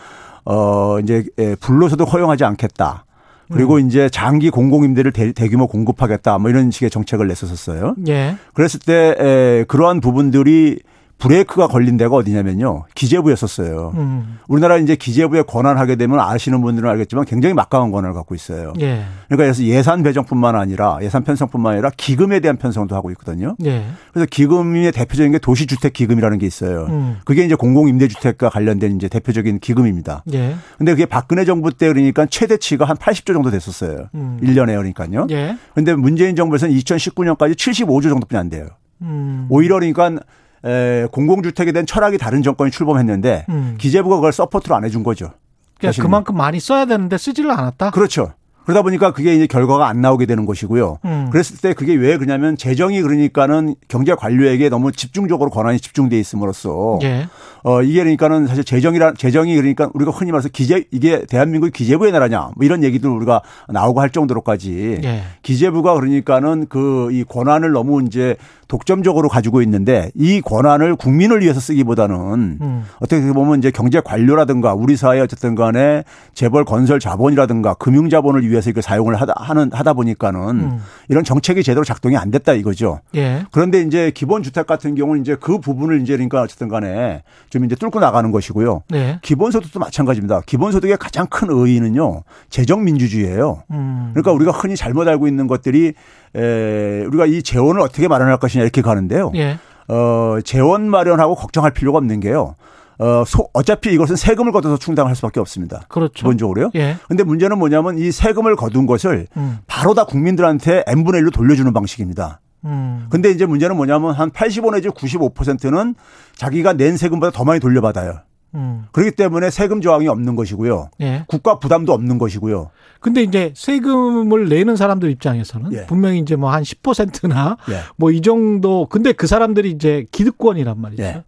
어 이제 에, 불로소득 허용하지 않겠다. 그리고 이제 장기 공공 임대를 대, 대규모 공급하겠다. 뭐 이런 식의 정책을 냈었었어요. 예. 그랬을 때 에, 그러한 부분들이 브레이크가 걸린 데가 어디냐면요. 기재부였었어요. 음. 우리나라 이제 기재부에 권한하게 되면 아시는 분들은 알겠지만 굉장히 막강한 권한을 갖고 있어요. 예. 그러니까 그래서 예산 배정뿐만 아니라 예산 편성뿐만 아니라 기금에 대한 편성도 하고 있거든요. 예. 그래서 기금의 대표적인 게 도시주택 기금이라는 게 있어요. 음. 그게 이제 공공임대주택과 관련된 이제 대표적인 기금입니다. 예. 근데 그게 박근혜 정부 때 그러니까 최대치가 한 80조 정도 됐었어요. 음. 1년에 그러니까요. 예. 근데 문재인 정부에서는 2019년까지 75조 정도뿐이 안 돼요. 음. 오히려 그러니까 에, 공공주택에 대한 철학이 다른 정권이 출범했는데 음. 기재부가 그걸 support를 안 해준 거죠. 그러니까. 그만큼 많이 써야 되는데 쓰지를 않았다. 그렇죠. 그러다 보니까 그게 이제 결과가 안 나오게 되는 것이고요. 음. 그랬을 때 그게 왜 그러냐면 재정이 그러니까는 경제 관료에게 너무 집중적으로 권한이 집중돼 있음으로써 예. 어 이게 그러니까는 사실 재정이라 재정이 그러니까 우리가 흔히 말해서 기재 이게 대한민국이 기재부의 나라냐 뭐 이런 얘기들 우리가 나오고 할 정도로까지 예. 기재부가 그러니까는 그 이 권한을 너무 이제 독점적으로 가지고 있는데 이 권한을 국민을 위해서 쓰기보다는 음. 어떻게 보면 이제 경제 관료라든가 우리 사회 어쨌든 간에 재벌 건설 자본이라든가 금융 자본을 위해서 이걸 사용을 하다 하는 하다 보니까는 음. 이런 정책이 제대로 작동이 안 됐다 이거죠. 예. 그런데 이제 기본 주택 같은 경우는 이제 그 부분을 이제 그러니까 어쨌든 간에 좀 이제 뚫고 나가는 것이고요. 네. 기본 소득도 마찬가지입니다. 기본 소득의 가장 큰 의의는요 재정 민주주의예요. 음. 그러니까 우리가 흔히 잘못 알고 있는 것들이 에, 우리가 이 재원을 어떻게 마련할 것이냐 이렇게 가는데요. 예. 어, 재원 마련하고 걱정할 필요가 없는 게요. 어, 소, 어차피 이것은 세금을 걷어서 충당할 수밖에 없습니다. 그렇죠. 기본적으로요. 예. 근데 문제는 뭐냐면 이 세금을 거둔 것을 음. 바로 다 국민들한테 n분의 1로 돌려주는 방식입니다. 음. 근데 이제 문제는 뭐냐면 한 85 내지 95%는 자기가 낸 세금보다 더 많이 돌려받아요. 음. 그렇기 때문에 세금 저항이 없는 것이고요. 예. 국가 부담도 없는 것이고요. 근데 이제 세금을 내는 사람들 입장에서는 예. 분명히 이제 뭐 한 10%나 예. 뭐이 정도 근데 그 사람들이 이제 기득권이란 말이죠. 예.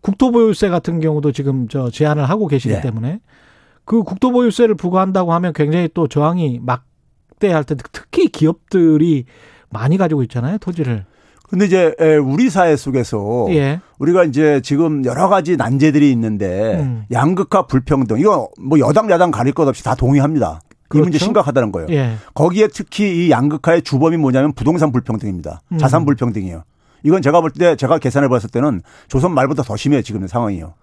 국토보유세 같은 경우도 지금 저 제한을 하고 계시기 예. 때문에 그 국토보유세를 부과한다고 하면 굉장히 또 저항이 막대할 텐데 특히 기업들이 많이 가지고 있잖아요 토지를. 근데 이제 에, 우리 사회 속에서 예. 우리가 이제 지금 여러 가지 난제들이 있는데 음. 양극화 불평등 이거 뭐 여당 야당 가릴 것 없이 다 동의합니다. 이 문제 그렇죠. 심각하다는 거예요. 예. 거기에 특히 이 양극화의 주범이 뭐냐면 부동산 불평등입니다. 음. 자산 불평등이에요. 이건 제가 볼 때 제가 계산해 봤을 때는 조선 말보다 더 심해요 지금 상황이요.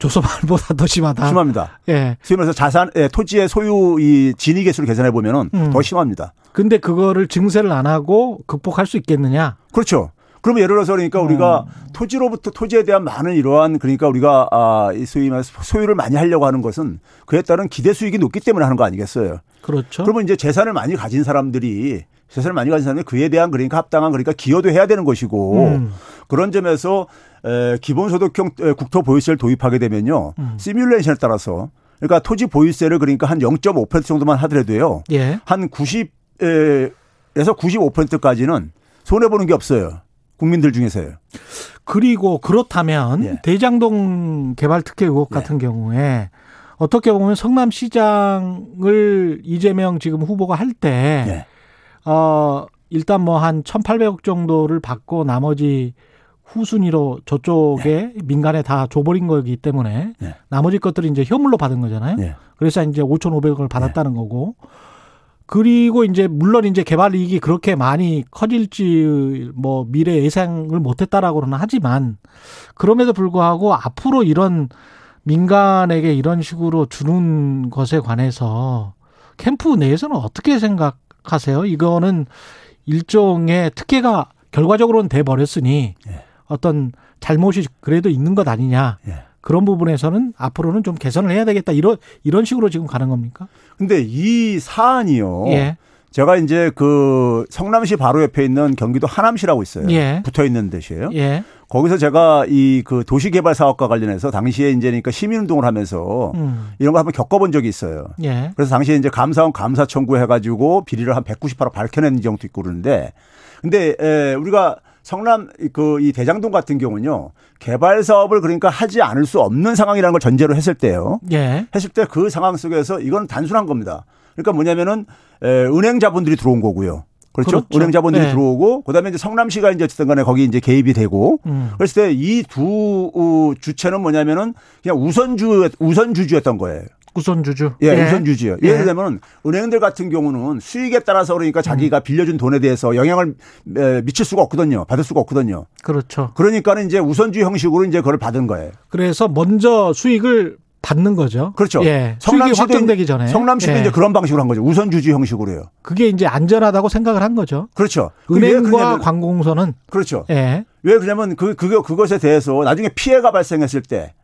조선말보다 더 심하다. 심합니다. 예. 소위 말해서 자산, 예, 토지의 소유 이 진위 개수를 계산해 보면은 음. 더 심합니다. 근데 그거를 증세를 안 하고 극복할 수 있겠느냐? 그렇죠. 그러면 예를 들어서 그러니까 우리가 토지로부터 토지에 대한 많은 이러한 그러니까 우리가 아, 이 소위 말해서 소유를 많이 하려고 하는 것은 그에 따른 기대 수익이 높기 때문에 하는 거 아니겠어요? 그렇죠. 그러면 이제 재산을 많이 가진 사람들이 재산을 많이 가진 사람이 그에 대한 그러니까 합당한 그러니까 기여도 해야 되는 것이고 음. 그런 점에서 에, 기본소득형 에, 국토 보유세를 도입하게 되면요 음. 시뮬레이션에 따라서 그러니까 토지 보유세를 그러니까 한 0.5% 정도만 하더라도요 예. 한 90에서 95%까지는 손해 보는 게 없어요 국민들 중에서요. 그리고 그렇다면 예. 대장동 개발 특혜 의혹 예. 같은 경우에 어떻게 보면 성남시장을 이재명 지금 후보가 할때 예. 어, 일단 뭐 한 1,800억 정도를 받고 나머지 후순위로 저쪽에 민간에 다 줘버린 거기 때문에 예. 나머지 것들이 이제 현물로 받은 거잖아요. 예. 그래서 이제 5,500억을 받았다는 거고. 그리고 이제 물론 이제 개발 이익이 그렇게 많이 커질지 뭐 미래 예상을 못했다라고는 하지만 그럼에도 불구하고 앞으로 이런 민간에게 이런 식으로 주는 것에 관해서 캠프 내에서는 어떻게 생각하세요? 이거는 일종의 특혜가 결과적으로는 돼 버렸으니 예. 어떤 잘못이 그래도 있는 것 아니냐. 예. 그런 부분에서는 앞으로는 좀 개선을 해야 되겠다. 이런 이런 식으로 지금 가는 겁니까? 근데 이 사안이요. 예. 제가 이제 그 성남시 바로 옆에 있는 경기도 하남시라고 있어요. 예. 붙어 있는 데시에요. 예. 거기서 제가 이 그 도시개발 사업과 관련해서 당시에 이제 그러니까 시민운동을 하면서 음. 이런 걸 한번 겪어본 적이 있어요. 예. 그래서 당시에 이제 감사원 감사 청구해가지고 비리를 한 198억 밝혀낸 경우도 있고 그러는데 근데 에, 우리가 성남 그 이 대장동 같은 경우는요 개발 사업을 그러니까 하지 않을 수 없는 상황이라는 걸 전제로 했을 때요. 예. 했을 때 그 상황 속에서 이건 단순한 겁니다. 그러니까 뭐냐면은 에, 은행 자본들이 들어온 거고요. 그렇죠? 그렇죠. 은행 자본들이 네. 들어오고 그다음에 이제 성남시가 이제 어쨌든 간에 거기 이제 개입이 되고 음. 그랬을 때 이 두 주체는 뭐냐면은 그냥 우선주 우선주주였던 거예요. 우선 주주. 예, 우선 주주요. 예. 예를 들면 은행들 같은 경우는 수익에 따라서 그러니까 자기가 빌려준 돈에 대해서 영향을 에, 미칠 수가 없거든요. 받을 수가 없거든요. 그렇죠. 그러니까는 이제 우선주 형식으로 이제 그걸 받은 거예요. 그래서 먼저 수익을 받는 거죠. 그렇죠. 예. 수익이 확정되기 전에. 성남시도 예. 이제 그런 방식으로 한 거죠. 우선주주 형식으로요. 그게 이제 안전하다고 생각을 한 거죠. 그렇죠. 은행과 관공서는 그렇죠. 예. 왜 그러냐면 그 그거 그것에 대해서 나중에 피해가 발생했을 때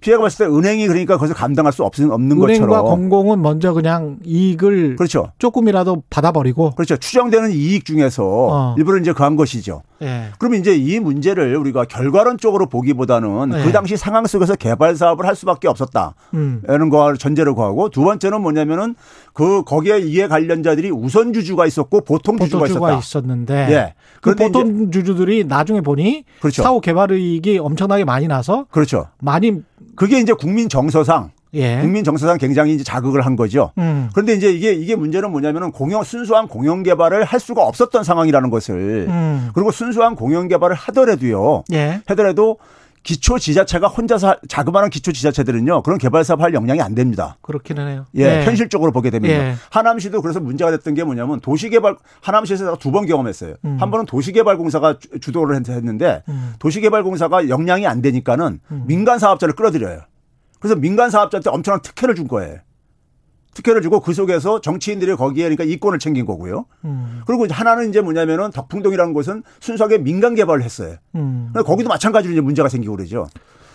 피해가 발생했을 때 은행이 그러니까 그것을 감당할 수 없는 없는 은행과 것처럼 공공은 먼저 그냥 이익을 그렇죠. 조금이라도 받아버리고 그렇죠. 추정되는 이익 중에서 어. 일부러 이제 그한 것이죠. 예. 그러면 이제 이 문제를 우리가 결과론적으로 보기보다는 네. 그 당시 상황 속에서 개발 사업을 할 수밖에 없었다. 음. 라는 거 전제를 구하고 두 번째는 뭐냐면은 그 거기에 이해 관련자들이 우선 주주가 있었고 보통 주주가 보통주가 있었다. 있었는데 예. 그 보통 주주들이 나중에 보니 그렇죠. 사후 개발 이익이 엄청나게 많이 나서 그렇죠. 많이 그게 이제 국민 정서상 예. 국민 정서상 굉장히 이제 자극을 한 거죠. 음. 그런데 이제 이게 이게 문제는 뭐냐면은 공영 순수한 공영 개발을 할 수가 없었던 상황이라는 것을 음. 그리고 순수한 공영 개발을 하더라도요. 예. 하더라도 기초 지자체가 혼자서 하- 자그마한 기초 지자체들은요. 그런 개발 사업 할 역량이 안 됩니다. 그렇기는 해요. 예, 현실적으로 보게 됩니다. 예. 하남시도 그래서 문제가 됐던 게 뭐냐면 도시개발 하남시에서 두 번 경험했어요. 음. 한 번은 도시개발공사가 주- 주도를 했- 했는데 음. 도시개발공사가 역량이 안 되니까는 민간 사업자를 끌어들여요. 그래서 민간 사업자한테 엄청난 특혜를 준 거예요. 특혜를 주고 그 속에서 정치인들이 거기에 그러니까 이권을 챙긴 거고요. 음. 그리고 이제 하나는 이제 뭐냐면은 덕풍동이라는 곳은 순수하게 민간 개발을 했어요. 음. 근데 거기도 마찬가지로 이제 문제가 생기고 그러죠.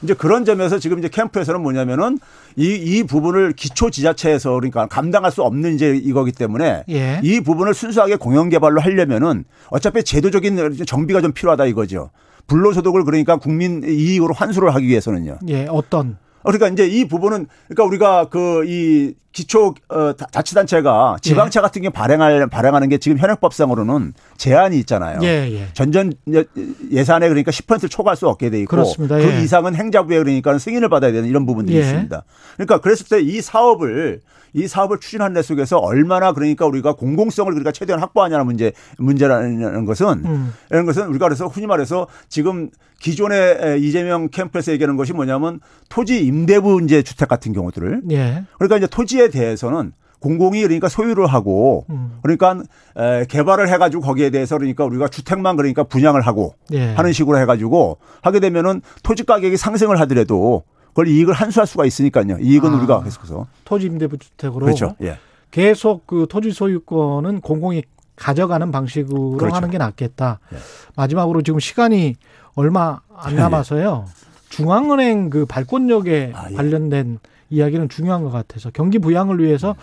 이제 그런 점에서 지금 이제 캠프에서는 뭐냐면은 이, 이 부분을 기초 지자체에서 그러니까 감당할 수 없는 이제 이거기 때문에 예. 이 부분을 순수하게 공영 개발로 하려면은 어차피 제도적인 정비가 좀 필요하다 이거죠. 불로소득을 그러니까 국민 이익으로 환수를 하기 위해서는요. 예. 어떤 그러니까 이제 이 부분은 그러니까 우리가 그 이 기초 어 자- 자치단체가 지방채 같은 게 발행할 발행하는 게 지금 현행법상으로는 제한이 있잖아요. 예, 예. 전전 예- 예산에 그러니까 10%를 초과할 수 없게 돼 있고 그렇습니다. 그 예. 이상은 행자부에 그러니까 승인을 받아야 되는 이런 부분들이 예. 있습니다. 그러니까 그랬을 때 이 사업을 이 사업을 추진하는 데 속에서 얼마나 그러니까 우리가 공공성을 그러니까 최대한 확보하냐는 문제 문제라는 것은 음. 이런 것은 우리가 그래서 흔히 말해서 지금 기존의 이재명 캠프에서 얘기하는 것이 뭐냐면 토지 임대부 이제 주택 같은 경우들을 예. 그러니까 이제 토지 에 대해서는 공공이 그러니까 소유를 하고 음. 그러니까 에, 개발을 해가지고 거기에 대해서 그러니까 우리가 주택만 그러니까 분양을 하고 예. 하는 식으로 해가지고 하게 되면은 토지 가격이 상승을 하더라도 그걸 이익을 환수할 수가 있으니까요. 이익은 아. 우리가 계속해서 토지 임대부 주택으로 그렇죠. 예. 계속 그 토지 소유권은 공공이 가져가는 방식으로 그렇죠. 하는 게 낫겠다. 예. 마지막으로 지금 시간이 얼마 안 예, 남아서요. 중앙은행 그 발권력에 아, 예. 관련된 이야기는 중요한 것 같아서 경기 부양을 위해서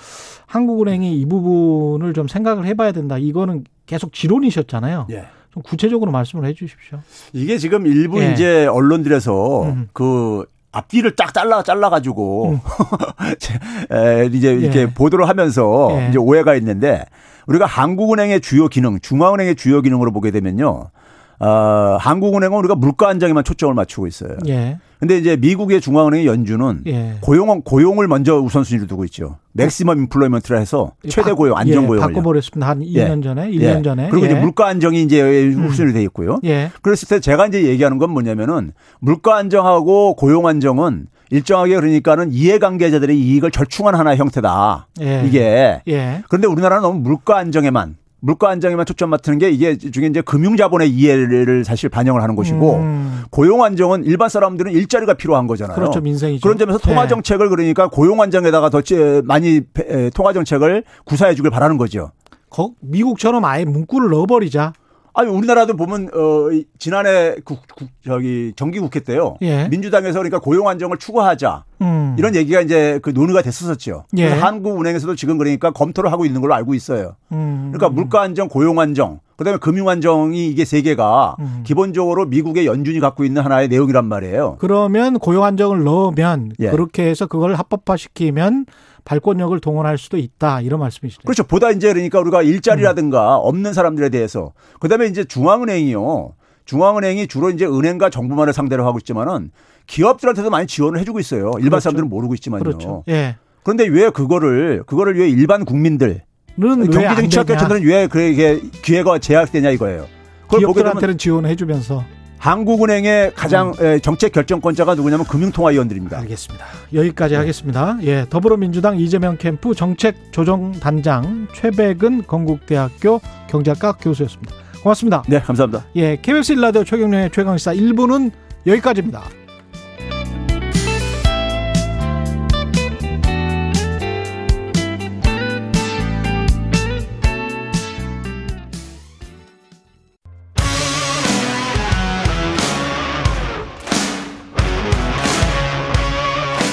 한국은행이 이 부분을 좀 생각을 해봐야 된다. 이거는 계속 지론이셨잖아요. 예. 좀 구체적으로 말씀을 해주십시오. 이게 지금 일부 예. 이제 언론들에서 음. 그 앞뒤를 딱 잘라 잘라 가지고 <laughs> 에, 이제 이렇게 예. 보도를 하면서 예. 이제 오해가 있는데 우리가 한국은행의 주요 기능, 중앙은행의 주요 기능으로 보게 되면요. 어, 한국은행은 우리가 물가 안정에만 초점을 맞추고 있어요. 예. 근데 이제 미국의 중앙은행의 연준은 예. 고용 고용을 먼저 우선순위로 두고 있죠. maximum employment라 해서 최대 바- 고용, 안정 예, 고용을. 바꿔버렸습니다. 한 2년 전에, 1년 예. 전에. 그리고 예. 이제 물가 안정이 이제 우선으로 돼 있고요. 예. 그랬을 때 제가 이제 얘기하는 건 뭐냐면은 물가 안정하고 고용 안정은 일정하게 그러니까는 이해관계자들의 이익을 절충한 하나의 형태다. 예. 이게 예. 그런데 우리나라는 너무 물가 안정에만 물가 안정에만 초점 맞추는 게 이게 중에 이제 금융자본의 이해를 사실 반영을 하는 것이고 음. 고용 안정은 일반 사람들은 일자리가 필요한 거잖아요. 그렇죠. 민생이죠. 그런 점에서 통화 예. 정책을 그러니까 고용 안정에다가 더 제- 많이 통화 정책을 구사해 주길 바라는 거죠. 거- 미국처럼 아예 문구를 넣어버리자. 아니 우리나라도 보면 어 이- 지난해 국, 국- 저기 정기 국회 때요. 예. 민주당에서 그러니까 고용 안정을 추구하자 음. 이런 얘기가 이제 그 논의가 됐었었죠. 예. 그래서 한국은행에서도 지금 그러니까 검토를 하고 있는 걸로 알고 있어요. 음. 그러니까 물가 안정, 고용 안정, 그다음에 금융 안정이 이게 세 개가 음. 기본적으로 미국의 연준이 갖고 있는 하나의 내용이란 말이에요. 그러면 고용 안정을 넣으면 예. 그렇게 해서 그걸 합법화시키면 발권력을 동원할 수도 있다 이런 말씀이시죠. 그렇죠. 보다 이제 그러니까 우리가 일자리라든가 없는 사람들에 대해서 그다음에 이제 중앙은행이요. 중앙은행이 주로 이제 은행과 정부만을 상대로 하고 있지만은 기업들한테도 많이 지원을 해주고 있어요. 일반 그렇죠. 사람들은 모르고 있지만요. 그렇죠. 예. 그런데 왜 그거를 그거를 왜 일반 국민들 되냐? 취약계층들은 왜 그게 기회가 제약되냐 이거예요. 기업들한테는 지원해주면서 한국은행의 가장 음. 에, 정책 결정권자가 누구냐면 금융통화위원들입니다. 알겠습니다. 여기까지 하겠습니다. 예, 더불어민주당 이재명 캠프 정책조정단장 최백은 건국대학교 경제학과 교수였습니다. 고맙습니다. 네, 감사합니다. 예, KBS 일라디오 최경련의 최강시사 1부는 여기까지입니다.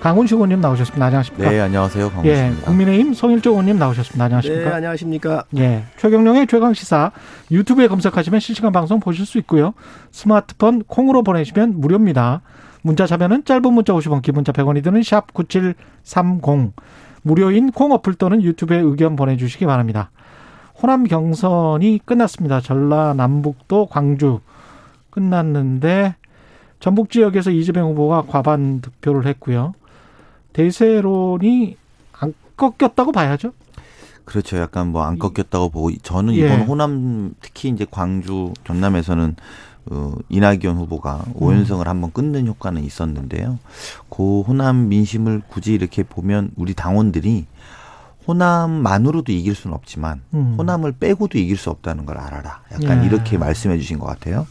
강훈식 의원님 나오셨습니다. 안녕하십니까? 네, 안녕하세요. 예, 강훈식입니다. 국민의힘 송일조 의원님 나오셨습니다. 안녕하십니까? 네, 안녕하십니까? 예, 최경령의 최강 시사 유튜브에 검색하시면 실시간 방송 보실 수 있고요. 스마트폰 콩으로 보내시면 무료입니다. 문자 자면은 짧은 문자 50원, 긴 문자 100원이 드는 샵 9730. 무료인 콩 어플 또는 유튜브에 의견 보내주시기 바랍니다. 호남 경선이 끝났습니다. 전라남북도 광주 끝났는데 전북 지역에서 이재명 후보가 과반 득표를 했고요. 대세론이 안 꺾였다고 봐야죠. 그렇죠. 약간 뭐 안 꺾였다고 보고 저는 예. 이번 호남 특히 이제 광주 전남에서는 어, 이낙연 후보가 음. 오연성을 한번 끊는 효과는 있었는데요. 그 호남 민심을 굳이 이렇게 보면 우리 당원들이 호남만으로도 이길 수는 없지만 음. 호남을 빼고도 이길 수 없다는 걸 알아라. 약간 예. 이렇게 말씀해 주신 것 같아요.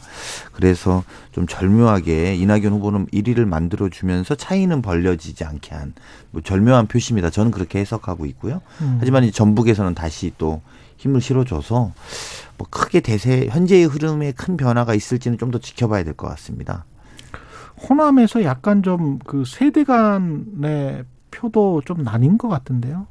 그래서 좀 절묘하게 이낙연 후보는 1위를 만들어 주면서 차이는 벌려지지 않게 한 뭐 절묘한 표시입니다. 저는 그렇게 해석하고 있고요. 음. 하지만 이 전북에서는 다시 또 힘을 실어줘서 뭐 크게 대세 현재의 흐름에 큰 변화가 있을지는 좀 더 지켜봐야 될 것 같습니다. 호남에서 약간 좀 그 세대 간의 표도 좀 나뉜 것 같은데요.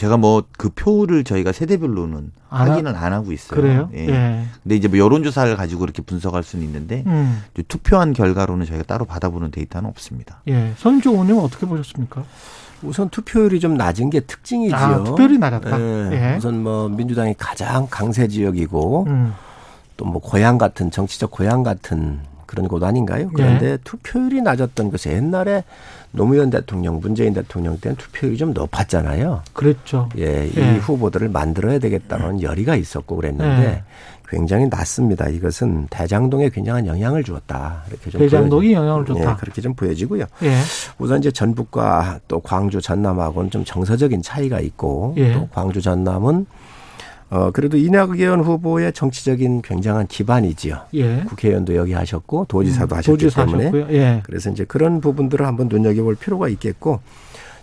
제가 뭐 그 표를 저희가 세대별로는 안 하- 확인은 안 하고 있어요. 그래요? 예. 예. 근데 이제 뭐 여론조사를 가지고 이렇게 분석할 수는 있는데 음. 투표한 결과로는 저희가 따로 받아보는 데이터는 없습니다. 예. 선조 의원님은 어떻게 보셨습니까? 우선 투표율이 좀 낮은 게 특징이지요. 아, 투표율이 낮았다. 예. 예. 우선 뭐 민주당이 가장 강세 지역이고 음. 또뭐 고향 같은 정치적 고향 같은 그런 곳 아닌가요? 예. 그런데 투표율이 낮았던 것이 옛날에 노무현 대통령, 문재인 대통령 때는 투표율이 좀 높았잖아요. 그랬죠. 예, 이 예. 후보들을 만들어야 되겠다는 열의가 있었고 그랬는데 예. 굉장히 낮습니다. 이것은 대장동에 굉장한 영향을 주었다. 이렇게 좀 대장동이 보여지- 영향을 줬다. 예, 그렇게 좀 보여지고요. 예. 우선 이제 전북과 또 광주 전남하고는 좀 정서적인 차이가 있고 예. 또 광주 전남은 어 그래도 이낙연 후보의 정치적인 굉장한 기반이지요. 예. 국회의원도 여기 하셨고 도지사도 음, 하셨기 도지사 때문에 하셨고요. 예. 그래서 이제 그런 부분들을 한번 눈여겨볼 필요가 있겠고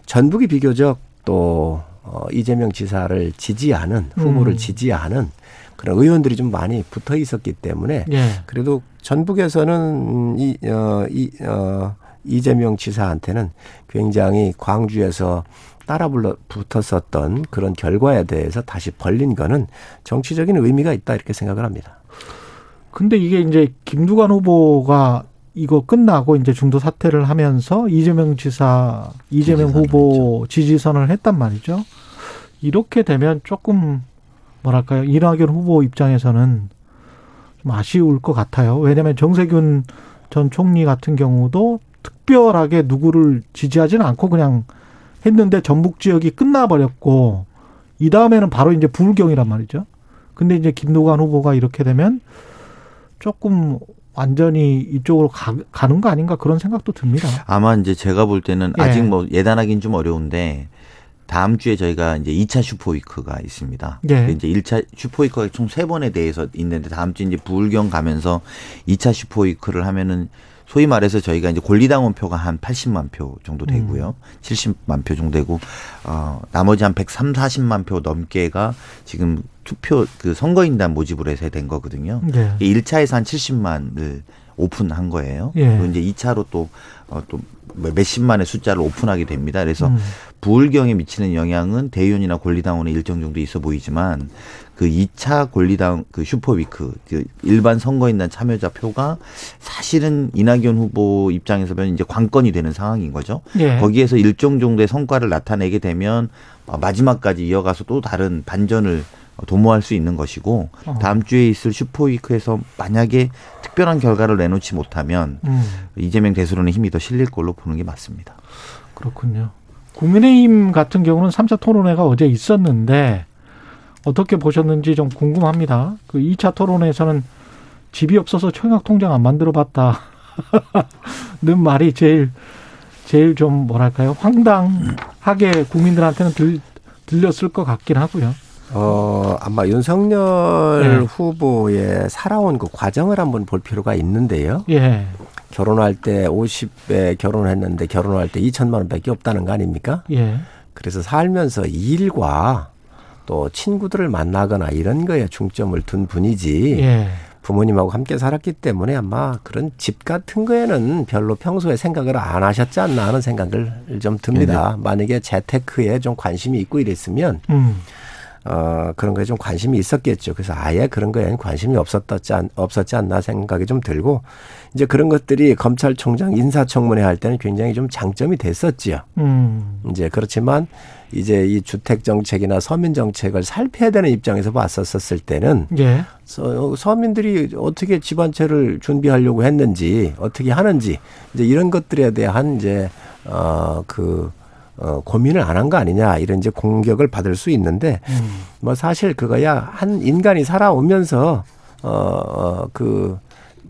전북이 비교적 또 어, 이재명 지사를 지지하는 후보를 음. 지지하는 그런 의원들이 좀 많이 붙어 있었기 때문에 예. 그래도 전북에서는 음, 이, 어, 이, 어, 이재명 지사한테는 굉장히 광주에서 따라 불러 붙었었던 그런 결과에 대해서 다시 벌린 거는 정치적인 의미가 있다 이렇게 생각을 합니다. 근데 이게 이제 김두관 후보가 이거 끝나고 이제 중도 사퇴를 하면서 이재명 지사, 이재명 후보 지지선을 했단 말이죠. 이렇게 되면 조금 뭐랄까요. 이낙연 후보 입장에서는 좀 아쉬울 것 같아요. 왜냐하면 정세균 전 총리 같은 경우도 특별하게 누구를 지지하지는 않고 그냥 했는데 전북 지역이 끝나버렸고 이 다음에는 바로 이제 부울경이란 말이죠. 근데 이제 김두관 후보가 이렇게 되면 조금 완전히 이쪽으로 가, 가는 거 아닌가 그런 생각도 듭니다. 아마 이제 제가 볼 때는 예. 아직 뭐 예단하기는 좀 어려운데 다음 주에 저희가 이제 2차 슈퍼위크가 있습니다. 예. 이제 1차 슈퍼위크가 총 세 번에 대해서 있는데 다음 주 이제 부울경 가면서 2차 슈퍼위크를 하면은 소위 말해서 저희가 이제 권리당원 표가 한 80만 표 정도 되고요. 70만 표 정도 되고 어 나머지 한 130, 40만 표 넘게가 지금 투표 그 선거인단 모집으로 해서 된 거거든요. 예. 1차에서 한 70만을 오픈한 거예요. 예. 그리고 이제 2차로 또, 어, 또 몇십만의 숫자를 오픈하게 됩니다. 그래서 음. 부울경에 미치는 영향은 대의원이나 권리당원에 일정 정도 있어 보이지만 그 2차 권리당 그 슈퍼위크 그 일반 선거인단 참여자 표가 사실은 이낙연 후보 입장에서 보면 이제 관건이 되는 상황인 거죠. 예. 거기에서 일정 정도의 성과를 나타내게 되면 어, 마지막까지 이어가서 또 다른 반전을 도모할 수 있는 것이고 어. 다음 주에 있을 슈퍼위크에서 만약에 특별한 결과를 내놓지 못하면 음, 이재명 대수론의 힘이 더 실릴 걸로 보는 게 맞습니다. 그렇군요. 국민의힘 같은 경우는 3차 토론회가 어제 있었는데 어떻게 보셨는지 좀 궁금합니다. 그 2차 토론회에서는 집이 없어서 청약 통장 안 만들어 봤다 는 <laughs> 말이 제일 제일 좀 뭐랄까요? 황당하게 국민들한테는 들, 들렸을 것 같긴 하고요. 어, 아마 윤석열 네. 후보의 살아온 그 과정을 한번 볼 필요가 있는데요. 예. 결혼할 때 50에 결혼했는데 결혼할 때 2천만 원밖에 없다는 거 아닙니까? 예. 그래서 살면서 일과 또 친구들을 만나거나 이런 거에 중점을 둔 분이지 예. 부모님하고 함께 살았기 때문에 아마 그런 집 같은 거에는 별로 평소에 생각을 안 하셨지 않나 하는 생각을 좀 듭니다. 만약에 재테크에 좀 관심이 있고 이랬으면 음. 어, 그런 거에 좀 관심이 있었겠죠. 그래서 아예 그런 거에는 관심이 없었지, 않, 없었지 않나 생각이 좀 들고, 이제 그런 것들이 검찰총장 인사청문회 할 때는 굉장히 좀 장점이 됐었지요. 음. 이제 그렇지만 이제 이 주택 정책이나 서민 정책을 살펴야 되는 입장에서 봤었을 때는 예. 서, 서민들이 어떻게 집안채를 준비하려고 했는지 어떻게 하는지 이제 이런 것들에 대한 이제 어 그 어, 고민을 안 한 거 아니냐 이런 이제 공격을 받을 수 있는데 음. 뭐 사실 그거야 한 인간이 살아오면서 어그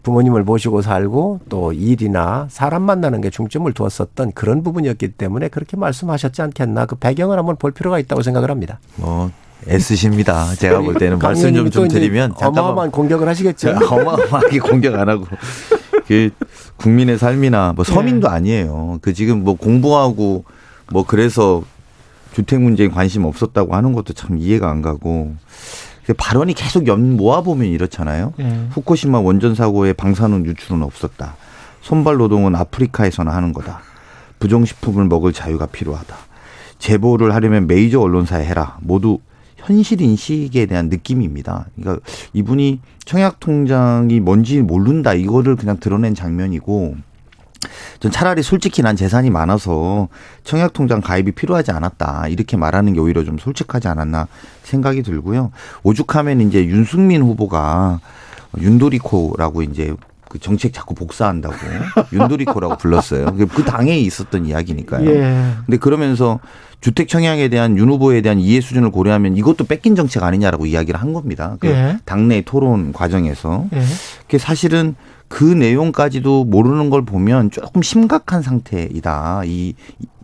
부모님을 모시고 살고 또 일이나 사람 만나는 게 중점을 두었었던 그런 부분이었기 때문에 그렇게 말씀하셨지 않겠나 그 배경을 한번 볼 필요가 있다고 생각을 합니다. 뭐 애쓰십니다. 제가 볼 때는 <laughs> 말씀 좀, 좀 드리면 어마어마한 공격을 하시겠죠. <laughs> 어마어마하게 공격 안 하고 그 국민의 삶이나 뭐 서민도 네. 아니에요. 그 지금 뭐 공부하고 뭐 그래서 주택 문제에 관심 없었다고 하는 것도 참 이해가 안 가고 그 발언이 계속 연 모아 보면 이렇잖아요. 예. 후쿠시마 원전 사고의 방사능 유출은 없었다. 손발 노동은 아프리카에서나 하는 거다. 부정식품을 먹을 자유가 필요하다. 제보를 하려면 메이저 언론사에 해라. 모두 현실 인식에 대한 느낌입니다. 그러니까 이분이 청약 통장이 뭔지 모른다 이거를 그냥 드러낸 장면이고 전 차라리 솔직히 난 재산이 많아서 청약 통장 가입이 필요하지 않았다 이렇게 말하는 게 오히려 좀 솔직하지 않았나 생각이 들고요. 오죽하면 이제 윤승민 후보가 윤도리코라고 이제 그 정책 자꾸 복사한다고 <laughs> 윤도리코라고 불렀어요. 그 당에 있었던 이야기니까요. 예. 근데 그러면서 주택 청약에 대한 윤 후보에 대한 이해 수준을 고려하면 이것도 뺏긴 정책 아니냐라고 이야기를 한 겁니다. 그 예. 당내 토론 과정에서. 예. 그게 사실은 그 내용까지도 모르는 걸 보면 조금 심각한 상태이다. 이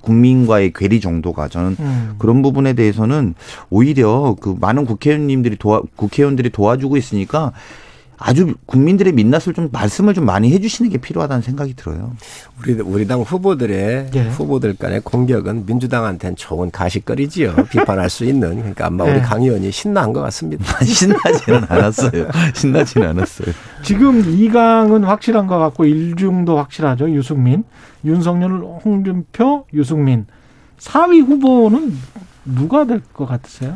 국민과의 괴리 정도가 저는 음. 그런 부분에 대해서는 오히려 그 많은 국회의원님들이 도와 국회의원들이 도와주고 있으니까 아주 국민들의 민낯을 좀 말씀을 좀 많이 해주시는 게 필요하다는 생각이 들어요. 우리 우리 당 후보들의 예. 후보들 간의 공격은 민주당한테는 좋은 가시거리지요. 비판할 수 있는 그러니까 아마 우리 예. 강 의원이 신나한 것 같습니다. 신나지는 않았어요. 신나지는 않았어요. 지금 2강은 확실한 것 같고 1중도 확실하죠. 유승민, 윤석열, 홍준표, 유승민. 4위 후보는 누가 될 것 같으세요?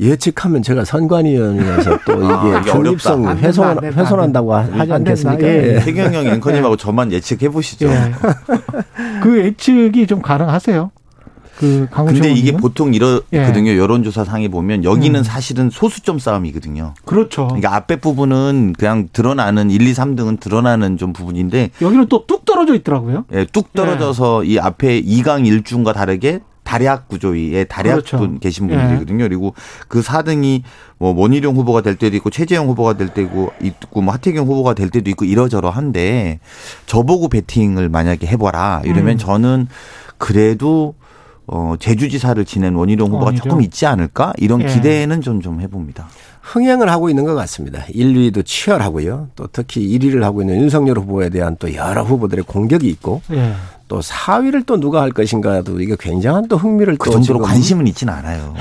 예측하면 제가 선관위원회에서 또 이게 아, 이게 중립성 어렵다. 안 된다, 훼손, 안 된다, 훼손한다고 안 하지. 않겠습니까? 예. 예. 태경영 앵커님하고 저만 예측해 보시죠. 예. <laughs> 그 예측이 좀 가능하세요? 그 근데 이게? 보통 이러거든요. 여론조사 상에 보면 여기는 음. 사실은 소수점 싸움이거든요. 그렇죠. 그러니까 앞에 부분은 그냥 드러나는 1, 2, 3등은 드러나는 좀 부분인데 여기는 또 뚝 떨어져 있더라고요. 예, 뚝 떨어져서 이 앞에 2강 1중과 다르게 다략 구조의 다략 그렇죠. 분 계신 예. 분들이거든요. 그리고 그 4등이 뭐 원희룡 후보가 될 때도 있고 최재형 후보가 될 때고 있고 뭐 하태경 후보가 될 때도 있고 이러저러한데 저보고 배팅을 만약에 해봐라 이러면 음. 저는 그래도 어 제주지사를 지낸 원희룡 후보가 원희룡. 조금 있지 않을까 이런 예. 기대는 좀 좀 해봅니다. 흥행을 하고 있는 것 같습니다. 1, 2위도 치열하고요. 또 특히 1위를 하고 있는 윤석열 후보에 대한 또 여러 후보들의 공격이 있고 예. 또 4위를 또 누가 할 것인가도 이게 굉장한 또 흥미를 그또 정도로 지금 관심은 있지는 않아요.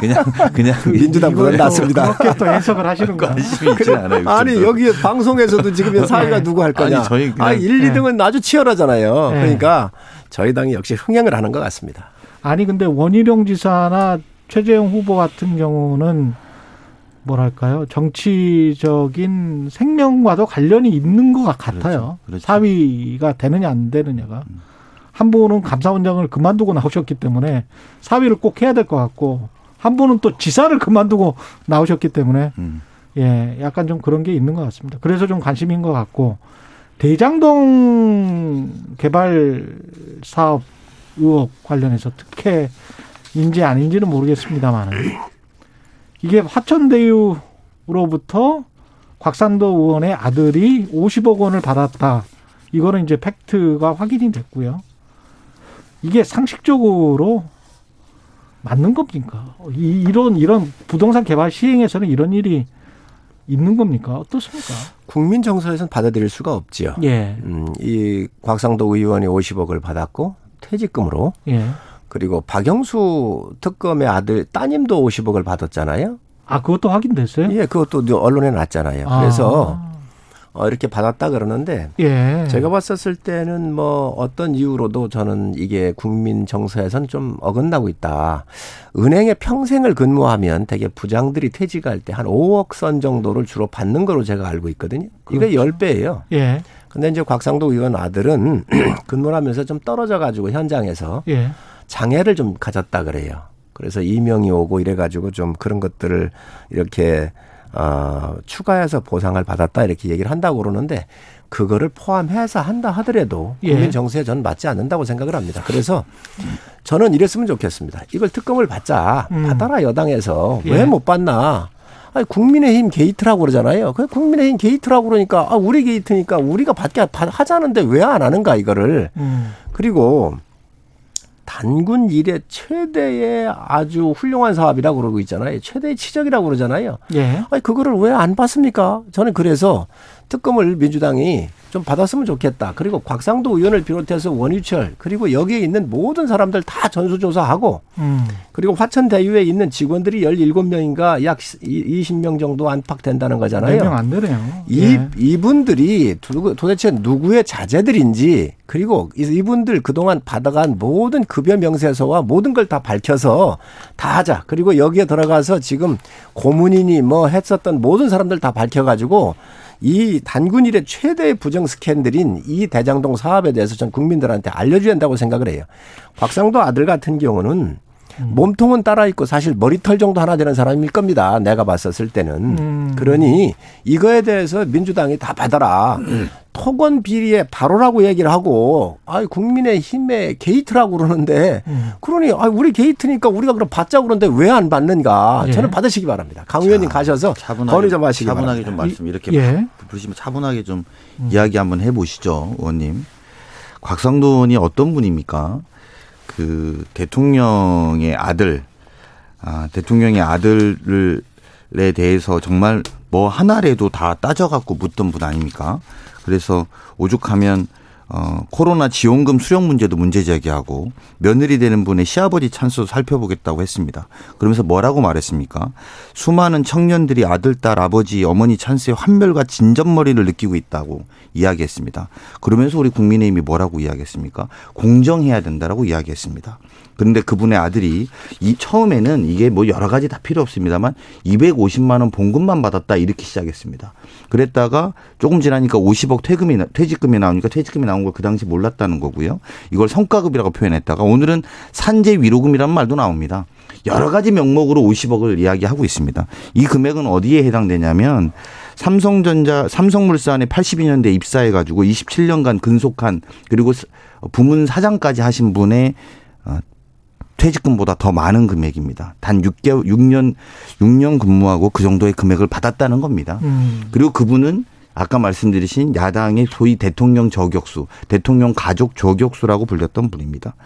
그냥 <laughs> 그냥 민주당보다 낫습니다. 그렇게 또 해석을 하시는구나. <laughs> 관심이 있지는 않아요. 그 아니. 여기 방송에서도 지금 4위가 누구 할 거냐? 아니, 저희 그냥- 아, 1, 2등은 아주 치열하잖아요. 네. 그러니까 저희 당이 역시 흥행을 하는 것 같습니다. 아니 근데 원희룡 지사나 최재형 후보 같은 경우는 뭐랄까요 정치적인 생명과도 관련이 있는 것 같아요. 그렇죠. 사위가 되느냐 안 되느냐가 한 분은 감사원장을 그만두고 나오셨기 때문에 사위를 꼭 해야 될 것 같고 한 분은 또 지사를 그만두고 나오셨기 때문에 음. 예 약간 좀 그런 게 있는 것 같습니다. 그래서 좀 관심인 것 같고 대장동 개발 사업 의혹 관련해서 특혜인지 아닌지는 모르겠습니다만 이게 화천대유로부터 곽산도 의원의 아들이 50억 원을 받았다. 이거는 이제 팩트가 확인이 됐고요. 이게 상식적으로 맞는 겁니까? 이- 이런 이런 부동산 개발 시행에서는 이런 일이 있는 겁니까? 어떻습니까? 국민 정서에서는 받아들일 수가 없지요. 예, 음, 이 곽상도 의원이 50억을 받았고 퇴직금으로 예. 그리고 박영수 특검의 아들 따님도 50억을 받았잖아요. 아, 그것도 확인됐어요? 예, 그것도 언론에 났잖아요. 아. 그래서 어, 이렇게 받았다 그러는데 예. 제가 봤었을 때는 뭐 어떤 이유로도 저는 이게 국민 정서에선 좀 어긋나고 있다. 은행에 평생을 근무하면 되게 부장들이 퇴직할 때 한 5억 선 정도를 주로 받는 거로 제가 알고 있거든요. 이게 그렇죠. 10배예요. 예. 근데 이제 곽상도 의원 아들은 <clears throat> 근무를 하면서 좀 떨어져 가지고 현장에서 예. 장애를 좀 가졌다 그래요. 그래서 이명이 오고 이래가지고 좀 그런 것들을 이렇게 어, 추가해서 보상을 받았다 이렇게 얘기를 한다고 그러는데 그거를 포함해서 한다 하더라도 예. 국민 정서에 저는 맞지 않는다고 생각을 합니다. 그래서 저는 이랬으면 좋겠습니다. 이걸 특검을 받자 음. 받아라 여당에서 예. 왜 못 받나? 아니 국민의힘 게이트라고 그러잖아요. 그 국민의힘 게이트라고 그러니까 아 우리 게이트니까 우리가 받게 하- 하자는데 왜 안 하는가 이거를 음. 그리고 단군 이래 최대의 아주 훌륭한 사업이라고 그러고 있잖아요. 최대의 치적이라고 그러잖아요. 예. 아니 그거를 왜 안 받습니까? 저는 그래서 특검을 민주당이 좀 받았으면 좋겠다. 그리고 곽상도 의원을 비롯해서 원유철 그리고 여기에 있는 모든 사람들 다 전수조사하고 음. 그리고 화천대유에 있는 직원들이 17명인가 약 20명 정도 안팎된다는 거잖아요. 몇명 안 되네요. 이, 예. 이분들이 두- 도대체 누구의 자제들인지 그리고 이- 이분들 그동안 받아간 모든 급여 명세서와 모든 걸 다 밝혀서 다 하자. 그리고 여기에 들어가서 지금 고문이니 뭐 했었던 모든 사람들 다 밝혀가지고 이 단군 일의 최대의 부정 스캔들인 이 대장동 사업에 대해서 전 국민들한테 알려줘야 한다고 생각을 해요. 곽상도 아들 같은 경우는 몸통은 따라 있고 사실 머리털 정도 하나 되는 사람일 겁니다. 내가 봤었을 때는. 음. 그러니 이거에 대해서 민주당이 다 받아라. 토건 비리의 바로라고 얘기를 하고 아 국민의 힘의 게이트라고 그러는데 음. 그러니 아 우리 게이트니까 우리가 그럼 받자 그러는데 왜 안 받는가? 예. 저는 받으시기 바랍니다. 강 의원님 가셔서 건의 좀 하시기 차분하게 바랍니다. 좀 말씀 이렇게 예. 부르시면 차분하게 좀 이야기 한번 해 보시죠, 의원님. 곽상도 의원이 어떤 분입니까? 그 대통령의 아들, 아, 대통령의 아들에 대해서 정말 뭐 하나라도 다 따져갖고 묻던 분 아닙니까? 그래서 오죽하면 어, 코로나 지원금 수령 문제도 문제 제기하고 며느리 되는 분의 시아버지 찬스도 살펴보겠다고 했습니다. 그러면서 뭐라고 말했습니까? 수많은 청년들이 아들, 딸, 아버지, 어머니 찬스에 환멸과 진전머리를 느끼고 있다고 이야기했습니다. 그러면서 우리 국민의힘이 뭐라고 이야기했습니까? 공정해야 된다라고 이야기했습니다. 그런데 그분의 아들이 이 처음에는 이게 뭐 여러 가지 다 필요 없습니다만 250만 원 봉급만 받았다 이렇게 시작했습니다. 그랬다가 조금 지나니까 50억 퇴금이 나- 퇴직금이 나오니까 퇴직금이 나온 걸 그 당시 몰랐다는 거고요. 이걸 성과급이라고 표현했다가 오늘은 산재 위로금이라는 말도 나옵니다. 여러 가지 명목으로 50억을 이야기하고 있습니다. 이 금액은 어디에 해당되냐면 삼성전자 삼성물산에 82년대 입사해 가지고 27년간 근속한 그리고 부문 사장까지 하신 분의 어, 퇴직금보다 더 많은 금액입니다. 단 6개월 6년 6년 근무하고 그 정도의 금액을 받았다는 겁니다. 음. 그리고 그분은 아까 말씀드리신 야당의 소위 대통령 저격수, 대통령 가족 저격수라고 불렸던 분입니다.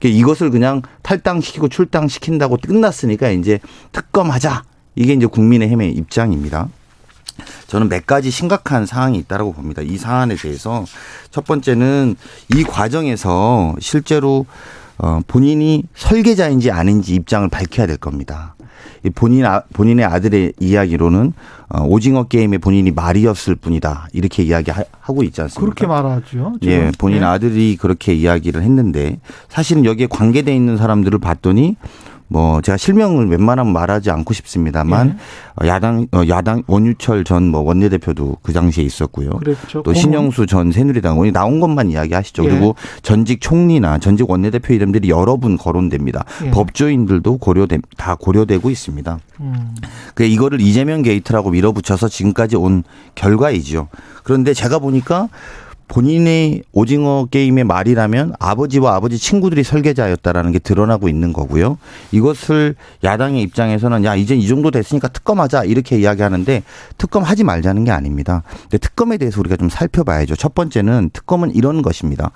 그러니까 이것을 그냥 탈당시키고 출당시킨다고 끝났으니까 이제 특검하자. 이게 이제 국민의 힘의 입장입니다. 저는 몇 가지 심각한 사항이 있다고 봅니다. 이 사안에 대해서 첫 번째는 이 과정에서 실제로 어, 본인이 설계자인지 아닌지 입장을 밝혀야 될 겁니다. 이 본인 아, 본인의 아들의 이야기로는 어, 오징어 게임에 본인이 말이었을 뿐이다 이렇게 이야기하고 있지 않습니까? 그렇게 말하죠. 지금. 예, 본인 예. 아들이 그렇게 이야기를 했는데 사실은 여기에 관계돼 있는 사람들을 봤더니 뭐 제가 실명을 웬만하면 말하지 않고 싶습니다만 어, 야당 어, 야당 원유철 전 뭐 원내대표도 그 당시에 있었고요. 그랬죠. 또 고문. 신영수 전 새누리당 의원이 나온 것만 이야기하시죠. 예. 그리고 전직 총리나 전직 원내대표 이름들이 여러 분 거론됩니다. 예. 법조인들도 고려돼 다 고려되고 있습니다. 음. 그 이거를 이재명 게이트라고 밀어붙여서 지금까지 온 결과이지요. 그런데 제가 보니까 본인의 오징어 게임의 말이라면 아버지와 아버지 친구들이 설계자였다라는 게 드러나고 있는 거고요. 이것을 야당의 입장에서는 야 이제 이 정도 됐으니까 특검하자 이렇게 이야기하는데 특검하지 말자는 게 아닙니다. 근데 특검에 대해서 우리가 좀 살펴봐야죠. 첫 번째는 특검은 이런 것입니다.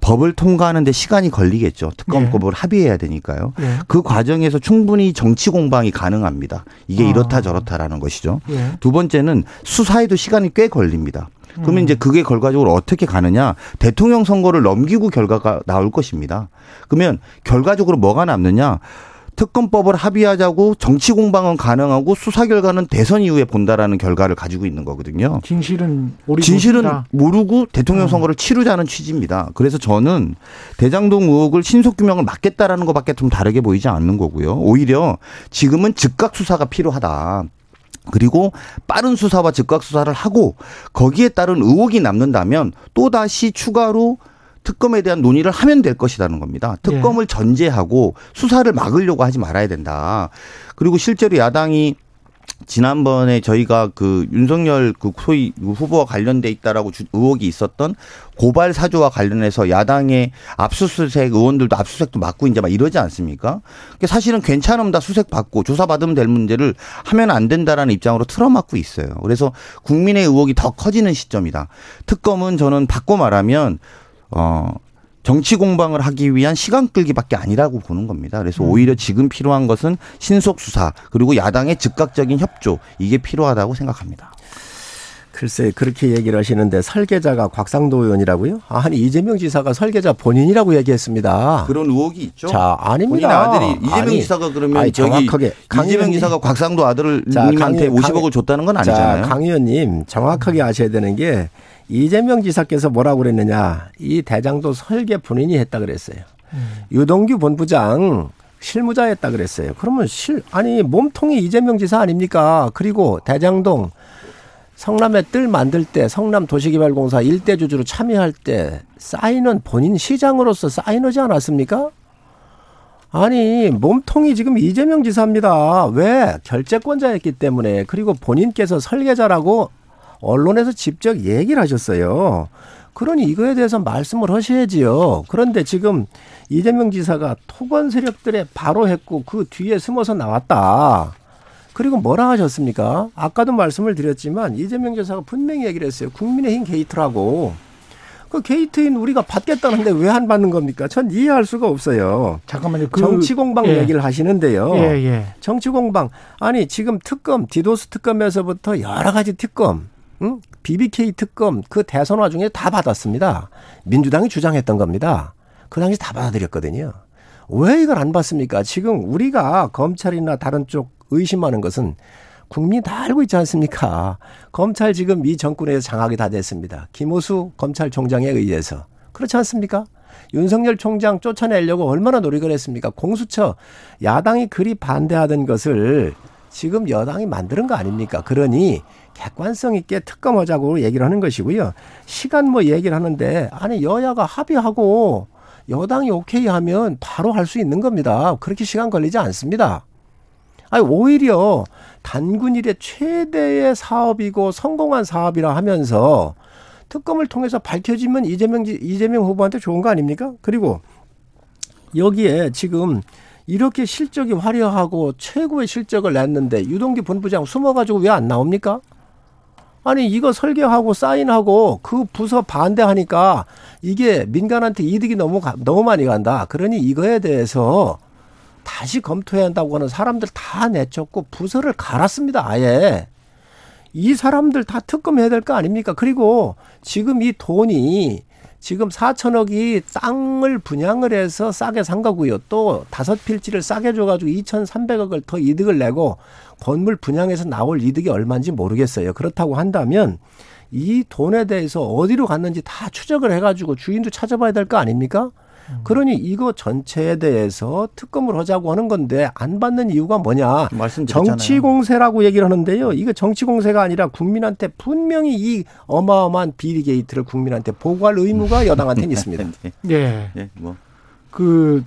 법을 통과하는 데 시간이 걸리겠죠. 특검법을 합의해야 되니까요. 예. 그 과정에서 충분히 정치 공방이 가능합니다. 이게 아. 이렇다 저렇다라는 것이죠. 예. 두 번째는 수사에도 시간이 꽤 걸립니다. 그러면 음. 이제 그게 결과적으로 어떻게 가느냐? 대통령 선거를 넘기고 결과가 나올 것입니다. 그러면 결과적으로 뭐가 남느냐? 특검법을 합의하자고 정치 공방은 가능하고 수사 결과는 대선 이후에 본다라는 결과를 가지고 있는 거거든요. 진실은 우리 진실은 다. 모르고 대통령 선거를 치르자는 취지입니다. 그래서 저는 대장동 의혹을 신속 규명을 막겠다라는 것밖에 좀 다르게 보이지 않는 거고요. 오히려 지금은 즉각 수사가 필요하다. 그리고 빠른 수사와 즉각 수사를 하고 거기에 따른 의혹이 남는다면 또 다시 추가로 특검에 대한 논의를 하면 될 것이라는 겁니다. 특검을 전제하고 수사를 막으려고 하지 말아야 된다. 그리고 실제로 야당이 지난번에 저희가 그 윤석열 그 소위 후보와 관련돼 있다라고 주- 의혹이 있었던 고발 사주와 관련해서 야당의 압수수색 의원들도 압수수색도 맡고 이제 막 이러지 않습니까? 그게 사실은 괜찮으면 수색 받고 조사 받으면 될 문제를 하면 안 된다라는 입장으로 틀어막고 있어요. 그래서 국민의 의혹이 더 커지는 시점이다. 특검은 저는 바꿔 말하면 어 정치 공방을 하기 위한 시간 끌기밖에 아니라고 보는 겁니다. 그래서 오히려 지금 필요한 것은 신속 수사 그리고 야당의 즉각적인 협조 이게 필요하다고 생각합니다. 글쎄 그렇게 얘기를 하시는데 설계자가 곽상도 의원이라고요? 아니 이재명 지사가 설계자 본인이라고 얘기했습니다. 그런 의혹이 있죠. 자 본인 아닙니다. 아들이 이재명 아니, 지사가 그러면 아니, 정확하게 강 이재명. 지사가 곽상도 아들을 자, 강 님한테 의원- 50억을 강- 줬다는 건 자, 아니잖아요. 강 의원님 정확하게 아셔야 되는 게 이재명 지사께서 뭐라고 그랬느냐. 이 대장도 설계 본인이 했다 그랬어요. 유동규 본부장 실무자였다 그랬어요. 그러면 실 아니 몸통이 이재명 지사 아닙니까? 그리고 대장동 성남의 뜰 만들 때 성남 도시개발공사 일대 주주로 참여할 때 사인은 본인 시장으로서 사인하지 않았습니까? 아니 몸통이 지금 이재명 지사입니다. 왜 결재권자였기 때문에 그리고 본인께서 설계자라고 언론에서 직접 얘기를 하셨어요. 그러니 이거에 대해서 말씀을 하셔야지요. 그런데 지금 이재명 지사가 토건 세력들에 바로 했고 그 뒤에 숨어서 나왔다. 그리고 뭐라 하셨습니까? 아까도 말씀을 드렸지만 이재명 지사가 분명히 얘기를 했어요. 국민의힘 게이트라고. 그 게이트인 우리가 받겠다는데 왜 안 받는 겁니까? 전 이해할 수가 없어요. 잠깐만요. 그, 정치 공방 예. 얘기를 하시는데요. 예, 예. 정치 공방 아니 지금 특검 디도스 특검에서부터 여러 가지 특검 응? BBK 특검 그 대선 와중에 다 받았습니다. 민주당이 주장했던 겁니다. 그 당시 다 받아들였거든요. 왜 이걸 안 받습니까? 지금 우리가 검찰이나 다른 쪽 의심하는 것은 국민이 다 알고 있지 않습니까? 검찰 지금 이 정권에서 장악이 다 됐습니다. 김호수 검찰총장에 의해서. 그렇지 않습니까? 윤석열 총장 쫓아내려고 얼마나 노력을 했습니까? 공수처 야당이 그리 반대하던 것을 지금 여당이 만드는 거 아닙니까? 그러니 객관성 있게 특검하자고 얘기를 하는 것이고요. 시간 뭐 얘기를 하는데 아니 여야가 합의하고 여당이 오케이 하면 바로 할 수 있는 겁니다. 그렇게 시간 걸리지 않습니다. 아니 오히려 단군 일의 최대의 사업이고 성공한 사업이라 하면서 특검을 통해서 밝혀지면 이재명 지- 이재명 후보한테 좋은 거 아닙니까? 그리고 여기에 지금 이렇게 실적이 화려하고 최고의 실적을 냈는데 유동기 본부장 숨어가지고 왜 안 나옵니까? 아니 이거 설계하고 사인하고 그 부서 반대하니까 이게 민간한테 이득이 너무 가- 너무 많이 간다. 그러니 이거에 대해서 다시 검토해야 한다고 하는 사람들 다 내쫓고 부서를 갈았습니다. 아예. 이 사람들 다 특검해야 될 거 아닙니까? 그리고 지금 이 돈이 지금 4천억이 땅을 분양을 해서 싸게 산 거고요. 또 다섯 필지를 싸게 줘가지고 2,300억을 더 이득을 내고 건물 분양해서 나올 이득이 얼마인지 모르겠어요. 그렇다고 한다면 이 돈에 대해서 어디로 갔는지 다 추적을 해가지고 주인도 찾아봐야 될 거 아닙니까? 그러니 이거 전체에 대해서 특검을 하자고 하는 건데 안 받는 이유가 뭐냐? 정치 공세라고 얘기를 하는데요. 이거 정치 공세가 아니라 국민한테 분명히 이 어마어마한 비리 게이트를 국민한테 보고할 의무가 <laughs> 여당한테는 있습니다. 네. 예. 예, 뭐 그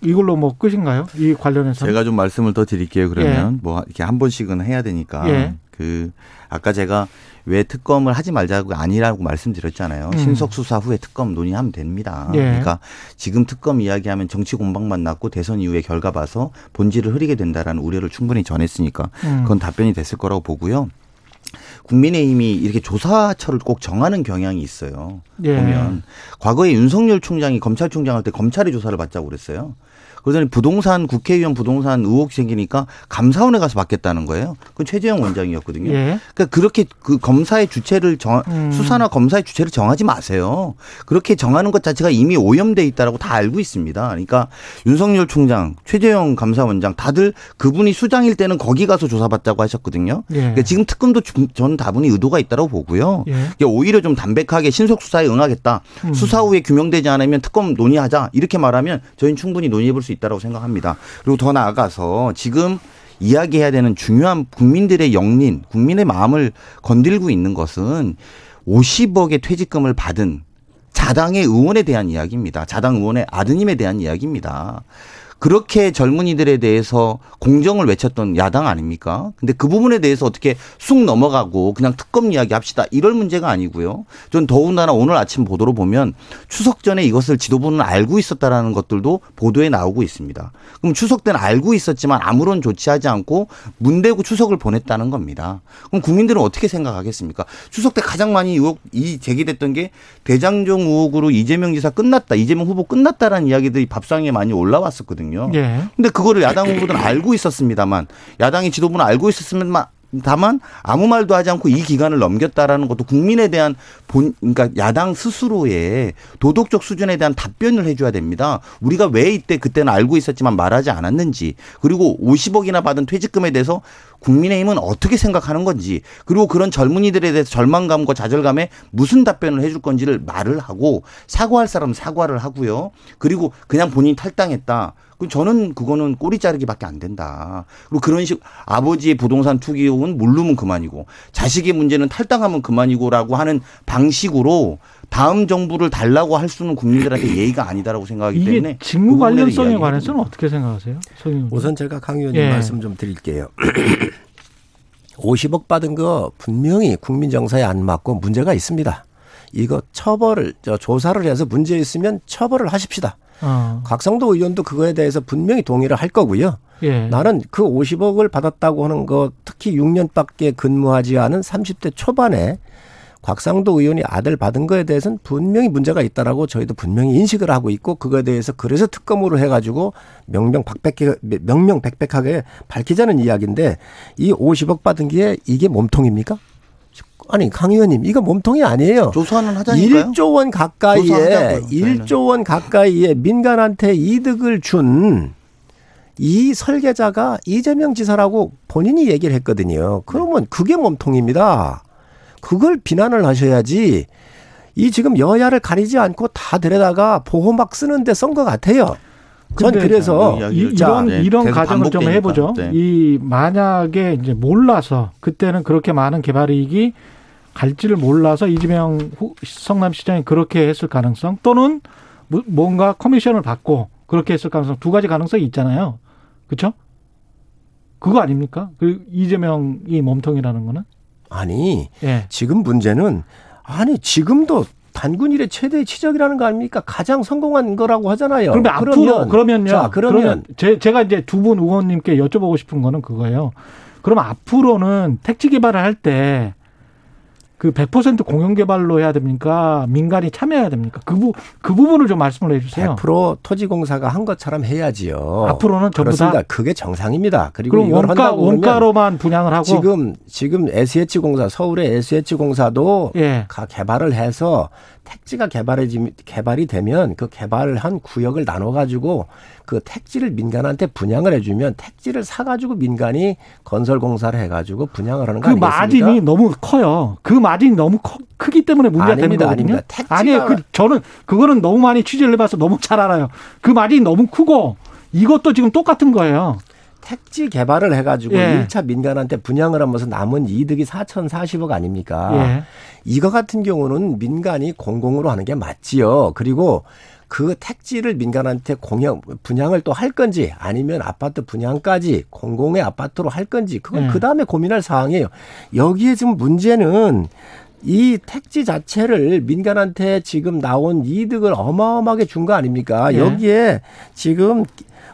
이걸로 뭐 끝인가요? 이 관련해서 제가 좀 말씀을 더 드릴게요. 그러면 뭐 이렇게 한 번씩은 해야 되니까 예. 그 아까 제가 왜 특검을 하지 말자고 아니라고 말씀드렸잖아요. 음. 신속 수사 후에 특검 논의하면 됩니다. 예. 그러니까 지금 특검 이야기하면 정치 공방만 났고 대선 이후에 결과 봐서 본질을 흐리게 된다라는 우려를 충분히 전했으니까 음. 그건 답변이 됐을 거라고 보고요. 국민의힘이 이렇게 조사처를 꼭 정하는 경향이 있어요. 예. 보면 과거에 윤석열 총장이 검찰총장 할 때 검찰이 조사를 받자고 그랬어요. 그러더니 부동산 국회의원 부동산 의혹 생기니까 감사원에 가서 받겠다는 거예요. 그건 최재형 원장이었거든요. 예. 그러니까 그렇게 그 검사의 주체를 정 음. 수사나 검사의 주체를 정하지 마세요. 그렇게 정하는 것 자체가 이미 오염돼 있다라고 다 알고 있습니다. 그러니까 윤석열 총장, 최재형 감사원장 다들 그분이 수장일 때는 거기 가서 조사받자고 하셨거든요. 예. 그러니까 지금 특검도 중- 전 다분히 의도가 있다고 보고요. 예. 그러니까 오히려 좀 담백하게 신속 수사에 응하겠다. 음. 수사 후에 규명되지 않으면 특검 논의하자. 이렇게 말하면 저희는 충분히 논의해 볼 수 있다고 생각합니다. 그리고 더 나아가서 지금 이야기해야 되는 중요한 국민들의 영린, 국민의 마음을 건들고 있는 것은 50억의 퇴직금을 받은 자당의 의원에 대한 이야기입니다. 자당 의원의 아드님에 대한 이야기입니다. 그렇게 젊은이들에 대해서 공정을 외쳤던 야당 아닙니까? 근데 그 부분에 대해서 어떻게 쑥 넘어가고 그냥 특검 이야기 합시다. 이럴 문제가 아니고요. 전 더군다나 오늘 아침 보도로 보면 추석 전에 이것을 지도부는 알고 있었다라는 것들도 보도에 나오고 있습니다. 그럼 추석 때는 알고 있었지만 아무런 조치하지 않고 문대고 추석을 보냈다는 겁니다. 그럼 국민들은 어떻게 생각하겠습니까? 추석 때 가장 많이 의혹 이 제기됐던 게 대장정 의혹으로 이재명 지사 끝났다, 이재명 후보 끝났다라는 이야기들이 밥상에 많이 올라왔었거든요. 예. 근데 그거를 야당 후보들은 <coughs> 알고 있었습니다만 야당의 지도부는 알고 있었으면 다만 아무 말도 하지 않고 이 기간을 넘겼다라는 것도 국민에 대한 본 그러니까 야당 스스로의 도덕적 수준에 대한 답변을 해줘야 됩니다. 우리가 왜 이때 그때는 알고 있었지만 말하지 않았는지 그리고 50억이나 받은 퇴직금에 대해서 국민의힘은 어떻게 생각하는 건지 그리고 그런 젊은이들에 대해서 절망감과 좌절감에 무슨 답변을 해줄 건지를 말을 하고 사과할 사람은 사과를 하고요. 그리고 그냥 본인이 탈당했다. 그럼 저는 그거는 꼬리 자르기밖에 안 된다. 그리고 그런 식 아버지의 부동산 투기ውን 모르면 그만이고 자식의 문제는 탈당하면 그만이고라고 하는 방식으로 다음 정부를 달라고 할 수는 국민들한테 <clears throat> 예의가 아니다라고 생각하기 이게 때문에 직무 관련성에 관해서는 어떻게 생각하세요? 우선 제가 강 의원님 예. 말씀 좀 드릴게요. <clears throat> 50억 받은 거 분명히 국민 정서에 안 맞고 문제가 있습니다. 이거 처벌을 저 조사를 해서 문제 있으면 처벌을 하십시다. 어. 곽성도 의원도 그거에 대해서 분명히 동의를 할 거고요. 예. 나는 그 50억을 받았다고 하는 거 특히 6년밖에 근무하지 않은 30대 초반에 곽상도 의원이 아들 받은 거에 대해서는 분명히 문제가 있다라고 저희도 분명히 인식을 하고 있고 그거에 대해서 그래서 특검으로 해가지고 명명백백하게 명명백백하게 밝히자는 이야기인데 이 50억 받은 게 이게 몸통입니까? 아니 강 의원님 이거 몸통이 아니에요. 조사는 하자니까요. 1조 원 가까이에 조사하자고요, 저희는. 1조 원 가까이에 민간한테 이득을 준 이 설계자가 이재명 지사라고 본인이 얘기를 했거든요. 그러면 그게 몸통입니다. 그걸 비난을 하셔야지 이 지금 여야를 가리지 않고 다 데려다가 보호 막 쓰는데 쓴 것 같아요. 전 그래서 자, 이, 이런 네, 이런 가정을 좀. 해보죠. 네. 이 만약에 이제 몰라서 그때는 그렇게 많은 개발 이익이 갈지를 몰라서 이재명 후- 성남시장이 그렇게 했을 가능성 또는 뭐- 뭔가 커미션을 받고 그렇게 했을 가능성 두 가지 가능성이 있잖아요. 그렇죠? 그거 아닙니까? 그 이재명이 몸통이라는 거는 아니 예. 지금 문제는 아니 지금도 단군 일의 최대 치적이라는 거 아닙니까? 가장 성공한 거라고 하잖아요. 그러면 앞으로 그러면요. 자, 그러면, 제, 제가 이제 두 분 의원님께 여쭤보고 싶은 거는 그거예요. 그럼 앞으로는 택지 개발을 할 때 그 100% 공영 개발로 해야 됩니까? 민간이 참여해야 됩니까? 그, 부, 그 부분을 좀 말씀을 해 주세요. 100% 토지공사가 한 것처럼 해야지요. 앞으로는 전부 그렇습니다. 다? 그게 정상입니다. 그리고 그럼 이걸 원가 원가로만 분양을 하고 지금 지금 SH공사 서울의 SH공사도 예. 가 개발을 해서 택지가 개발이 개발이 되면 그 개발한 구역을 나눠 가지고 그 택지를 민간한테 분양을 해주면 택지를 사 가지고 민간이 건설 공사를 해 가지고 분양을 하는 거 그? 마진이 너무 커요. 그 마진이 너무 커, 크기 때문에 문제가 되는 아닙니다, 거거든요. 아닙니다. 택지가- 아니에요. 그, 저는 그거는 너무 많이 취재를 해봐서 너무 잘 알아요. 그 마진이 너무 크고 이것도 지금 똑같은 거예요. 택지 개발을 해가지고 예. 일 1차 민간한테 분양을 하면서 남은 이득이 4,040억 아닙니까? 예. 이거 같은 경우는 민간이 공공으로 하는 게 맞지요. 그리고 그 택지를 민간한테 공영 분양을 또 할 건지 아니면 아파트 분양까지 공공의 아파트로 할 건지 그건 네. 그 다음에 고민할 사항이에요. 여기에 지금 문제는 이 택지 자체를 민간한테 지금 나온 이득을 어마어마하게 준 거 아닙니까? 예. 여기에 지금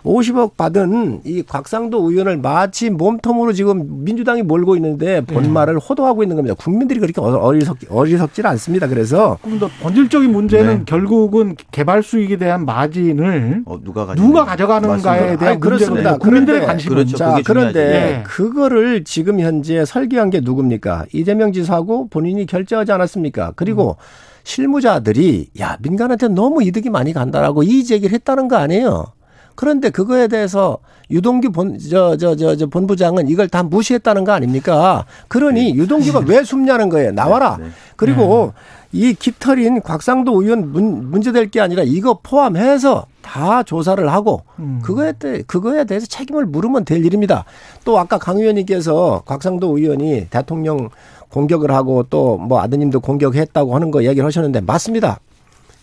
50억 받은 이 곽상도 의원을 마치 몸통으로 지금 민주당이 몰고 있는데 본말을 호도하고 있는 겁니다. 국민들이 그렇게 어리석 어리석질 않습니다. 그래서 그럼 더 본질적인 문제는 네. 결국은 개발 수익에 대한 마진을 어, 누가 가져 누가 가져가는가에. 대한 아니, 그렇습니다. 국민들의 관심은 그렇죠. 자, 그런데. 예. 그거를 지금 현재 설계한 게 누굽니까? 이재명 지사고 본인이 결정하지 않았습니까? 그리고 실무자들이 야 민간한테 너무 이득이 많이 간다라고 이 제기를 했다는 거 아니에요. 그런데 그거에 대해서 유동규 본 저 저 저 저 본부장은 이걸 다 무시했다는 거 아닙니까? 그러니 유동규가 왜 숨냐는 거예요. 나와라. 네. 그리고 이 깃털인 곽상도 의원 문, 문제될 게 아니라 이거 포함해서 다 조사를 하고 음. 그거에 대 그거에 대해서 책임을 물으면 될 일입니다. 또 아까 강 의원님께서 곽상도 의원이 대통령 공격을 하고 또 뭐 아드님도 공격했다고 하는 거 얘기를 하셨는데 맞습니다.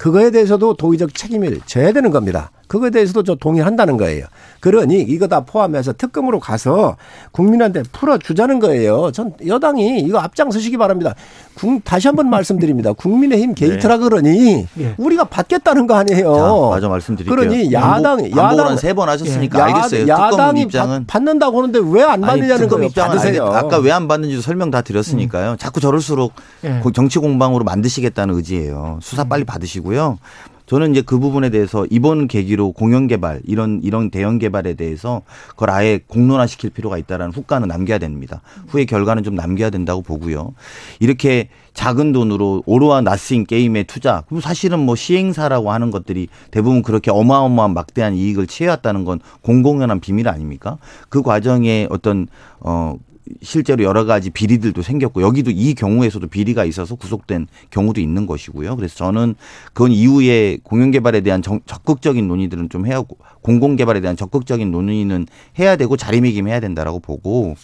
그거에 대해서도 도의적 책임을 져야 되는 겁니다. 그거에 대해서도 저 동의한다는 거예요. 그러니 이거 다 포함해서 특검으로 가서 국민한테 풀어주자는 거예요. 전 여당이 이거 앞장서시기 바랍니다. 국- 다시 한번 말씀드립니다. 국민의힘 게이트라 그러니 예. 우리가 받겠다는 거 아니에요. 자, 마저 말씀드릴게요. 그러니 야당 반복, 야당 반복을 한세번 하셨으니까 야- 알겠어요. 특검 야당이 입장은 받, 는다고 하는데 왜 안 받느냐는 거예요. 입장은 받으세요. 알겠, 아까 왜 안 받는지도 설명 다 드렸으니까요. 자꾸 저럴수록 예. 고- 정치 공방으로 만드시겠다는 의지예요. 수사 빨리 받으시고요. 저는 이제 그 부분에 대해서 이번 계기로 공영 개발 이런 이런 대형 개발에 대해서 그걸 아예 공론화 시킬 필요가 있다라는 후과는 남겨야 됩니다. 후의 결과는 좀 남겨야 된다고 보고요. 이렇게 작은 돈으로 오로와 나스인 게임에 투자. 그럼 사실은 뭐 시행사라고 하는 것들이 대부분 그렇게 어마어마한 막대한 이익을 취해왔다는 건 공공연한 비밀 아닙니까? 그 과정에 어떤 어 실제로 여러 가지 비리들도 생겼고 여기도 이 경우에서도 비리가 있어서 구속된 경우도 있는 것이고요. 그래서 저는 그건 이후에 공영 개발에 대한 정- 적극적인 논의들은 좀 해야 하고 공공 개발에 대한 적극적인 논의는 해야 되고 자리매김해야 된다라고 보고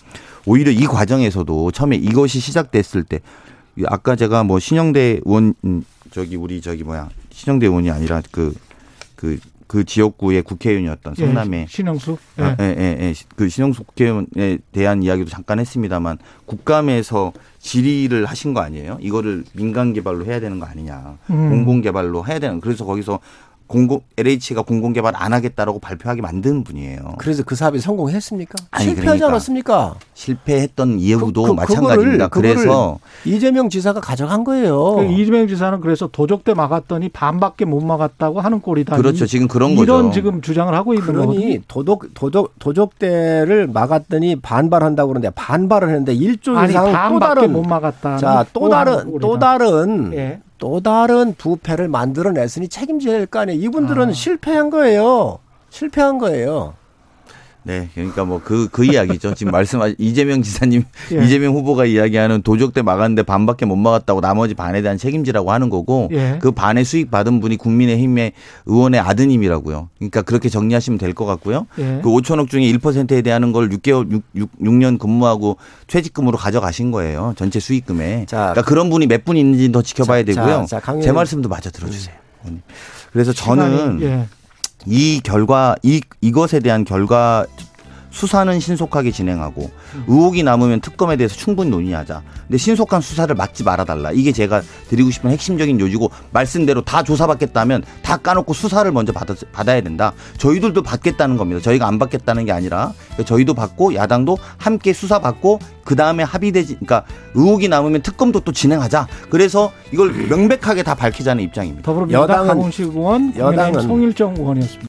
오히려 이 과정에서도 처음에 이것이 시작됐을 때 아까 제가 뭐 신영대 의원 음, 저기 우리 저기 뭐야 신영대 의원이 아니라 그그 그 지역구의 국회의원이었던 예, 성남의 신영수 예. 아, 예, 예, 예. 그 신영숙 국회의원에 대한 이야기도 잠깐 했습니다만 국감에서 질의를 하신 거 아니에요? 이거를 민간 개발로 해야 되는 거 아니냐. 음. 공공 개발로 해야 되는. 그래서 거기서 공공 LH가 공공 개발 안 하겠다라고 발표하게 만든 분이에요. 그래서 그 사업이 성공했습니까? 아니, 실패하지 그러니까. 않았습니까? 실패했던 이유도 그- 그- 마찬가지입니다. 그거를- 그래서 이재명 지사가 가져간 거예요. 그 이재명 지사는 그래서 도적대 막았더니 반밖에 못 막았다고 하는 꼴이다. 그렇죠. 지금 그런 이런 거죠. 지금 주장을 하고 있는 거거든요. 그러니 도덕 도적 도적대를 막았더니 반발한다고 그러는데 반발을 했는데 일조 이상 또 반밖에 다른 못 막았다. 자또 다른 또 다른 예. 또 다른 부패를 만들어냈으니 책임져야 될거 아니에요. 이분들은 아. 실패한 거예요. 실패한 거예요. 네, 그러니까 뭐그그 이야기죠. 지금 말씀하신 이재명 지사님, <laughs> 예. 이재명 후보가 이야기하는 도적대 막았는데 반밖에 못 막았다고 나머지 반에 대한 책임지라고 하는 거고 예. 그 반의 수익 받은 분이 국민의힘의 의원의 아드님이라고요. 그러니까 그렇게 정리하시면 될 것 같고요. 예. 그 5천억 중에 1%에 대한 걸 6개월 6, 6, 6년 근무하고 퇴직금으로 가져가신 거예요. 전체 수익금에. 자, 그러니까 그런 분이 몇 분 있는지 더 지켜봐야 자, 되고요. 자, 자, 강 제. 말씀도 마저 들어주세요. 의원님. 그래서 저는 시간이, 예. 이 결과 이 이것에 대한 결과 수사는 신속하게 진행하고 의혹이 남으면 특검에 대해서 충분히 논의하자. 근데 신속한 수사를 막지 말아달라. 이게 제가 드리고 싶은 핵심적인 요지고 말씀대로 다 조사받겠다면 다 까놓고 수사를 먼저 받아, 받아야 된다. 저희들도 받겠다는 겁니다. 저희가 안 받겠다는 게 아니라 저희도 받고 야당도 함께 수사받고 그 다음에 합의되지. 그러니까 의혹이 남으면 특검도 또 진행하자. 그래서 이걸 명백하게 다 밝히자는 입장입니다. 더불어민주당 여당은- 강훈식 의원, 여당은 송일정 의원이었습니다.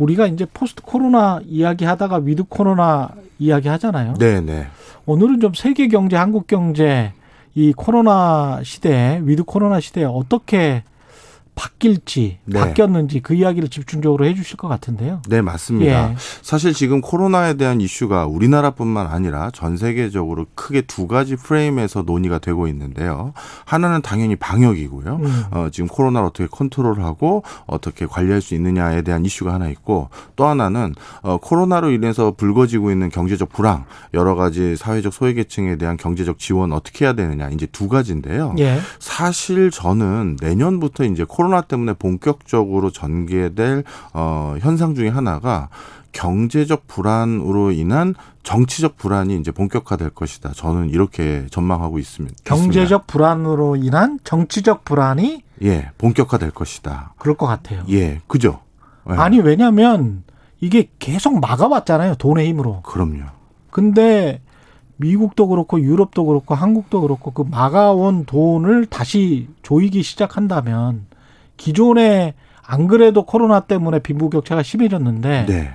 우리가 이제 포스트 코로나 이야기 하다가 위드 코로나 이야기 하잖아요. 네, 네. 오늘은 좀 세계 경제, 한국 경제 이 코로나 시대에 위드 코로나 시대에 어떻게 바뀔지 네. 바뀌었는지 그 이야기를 집중적으로 해주실 것 같은데요. 네, 맞습니다. 예. 사실 지금 코로나에 대한 이슈가 우리나라뿐만 아니라 전 세계적으로 크게 두 가지 프레임에서 논의가 되고 있는데요. 하나는 당연히 방역이고요. 음. 어, 지금 코로나를 어떻게 컨트롤하고 어떻게 관리할 수 있느냐에 대한 이슈가 하나 있고 또 하나는 어, 코로나로 인해서 불거지고 있는 경제적 불황, 여러 가지 사회적 소외계층에 대한 경제적 지원 어떻게 해야 되느냐 이제 두 가지인데요. 예. 사실 저는 내년부터 이제 코로나 때문에 본격적으로 전개될 어, 현상 중에 하나가 경제적 불안으로 인한 정치적 불안이 이제 본격화될 것이다. 저는 이렇게 전망하고 있습니다. 경제적 불안으로 인한 정치적 불안이 예, 본격화될 것이다. 그럴 것 같아요. 예, 그죠? 예, 아니 왜냐하면 이게 계속 막아왔잖아요 돈의 힘으로. 그럼요. 근데 미국도 그렇고 유럽도 그렇고 한국도 그렇고 그 막아온 돈을 다시 조이기 시작한다면 기존에 안 그래도 코로나 때문에 빈부격차가 심해졌는데 네.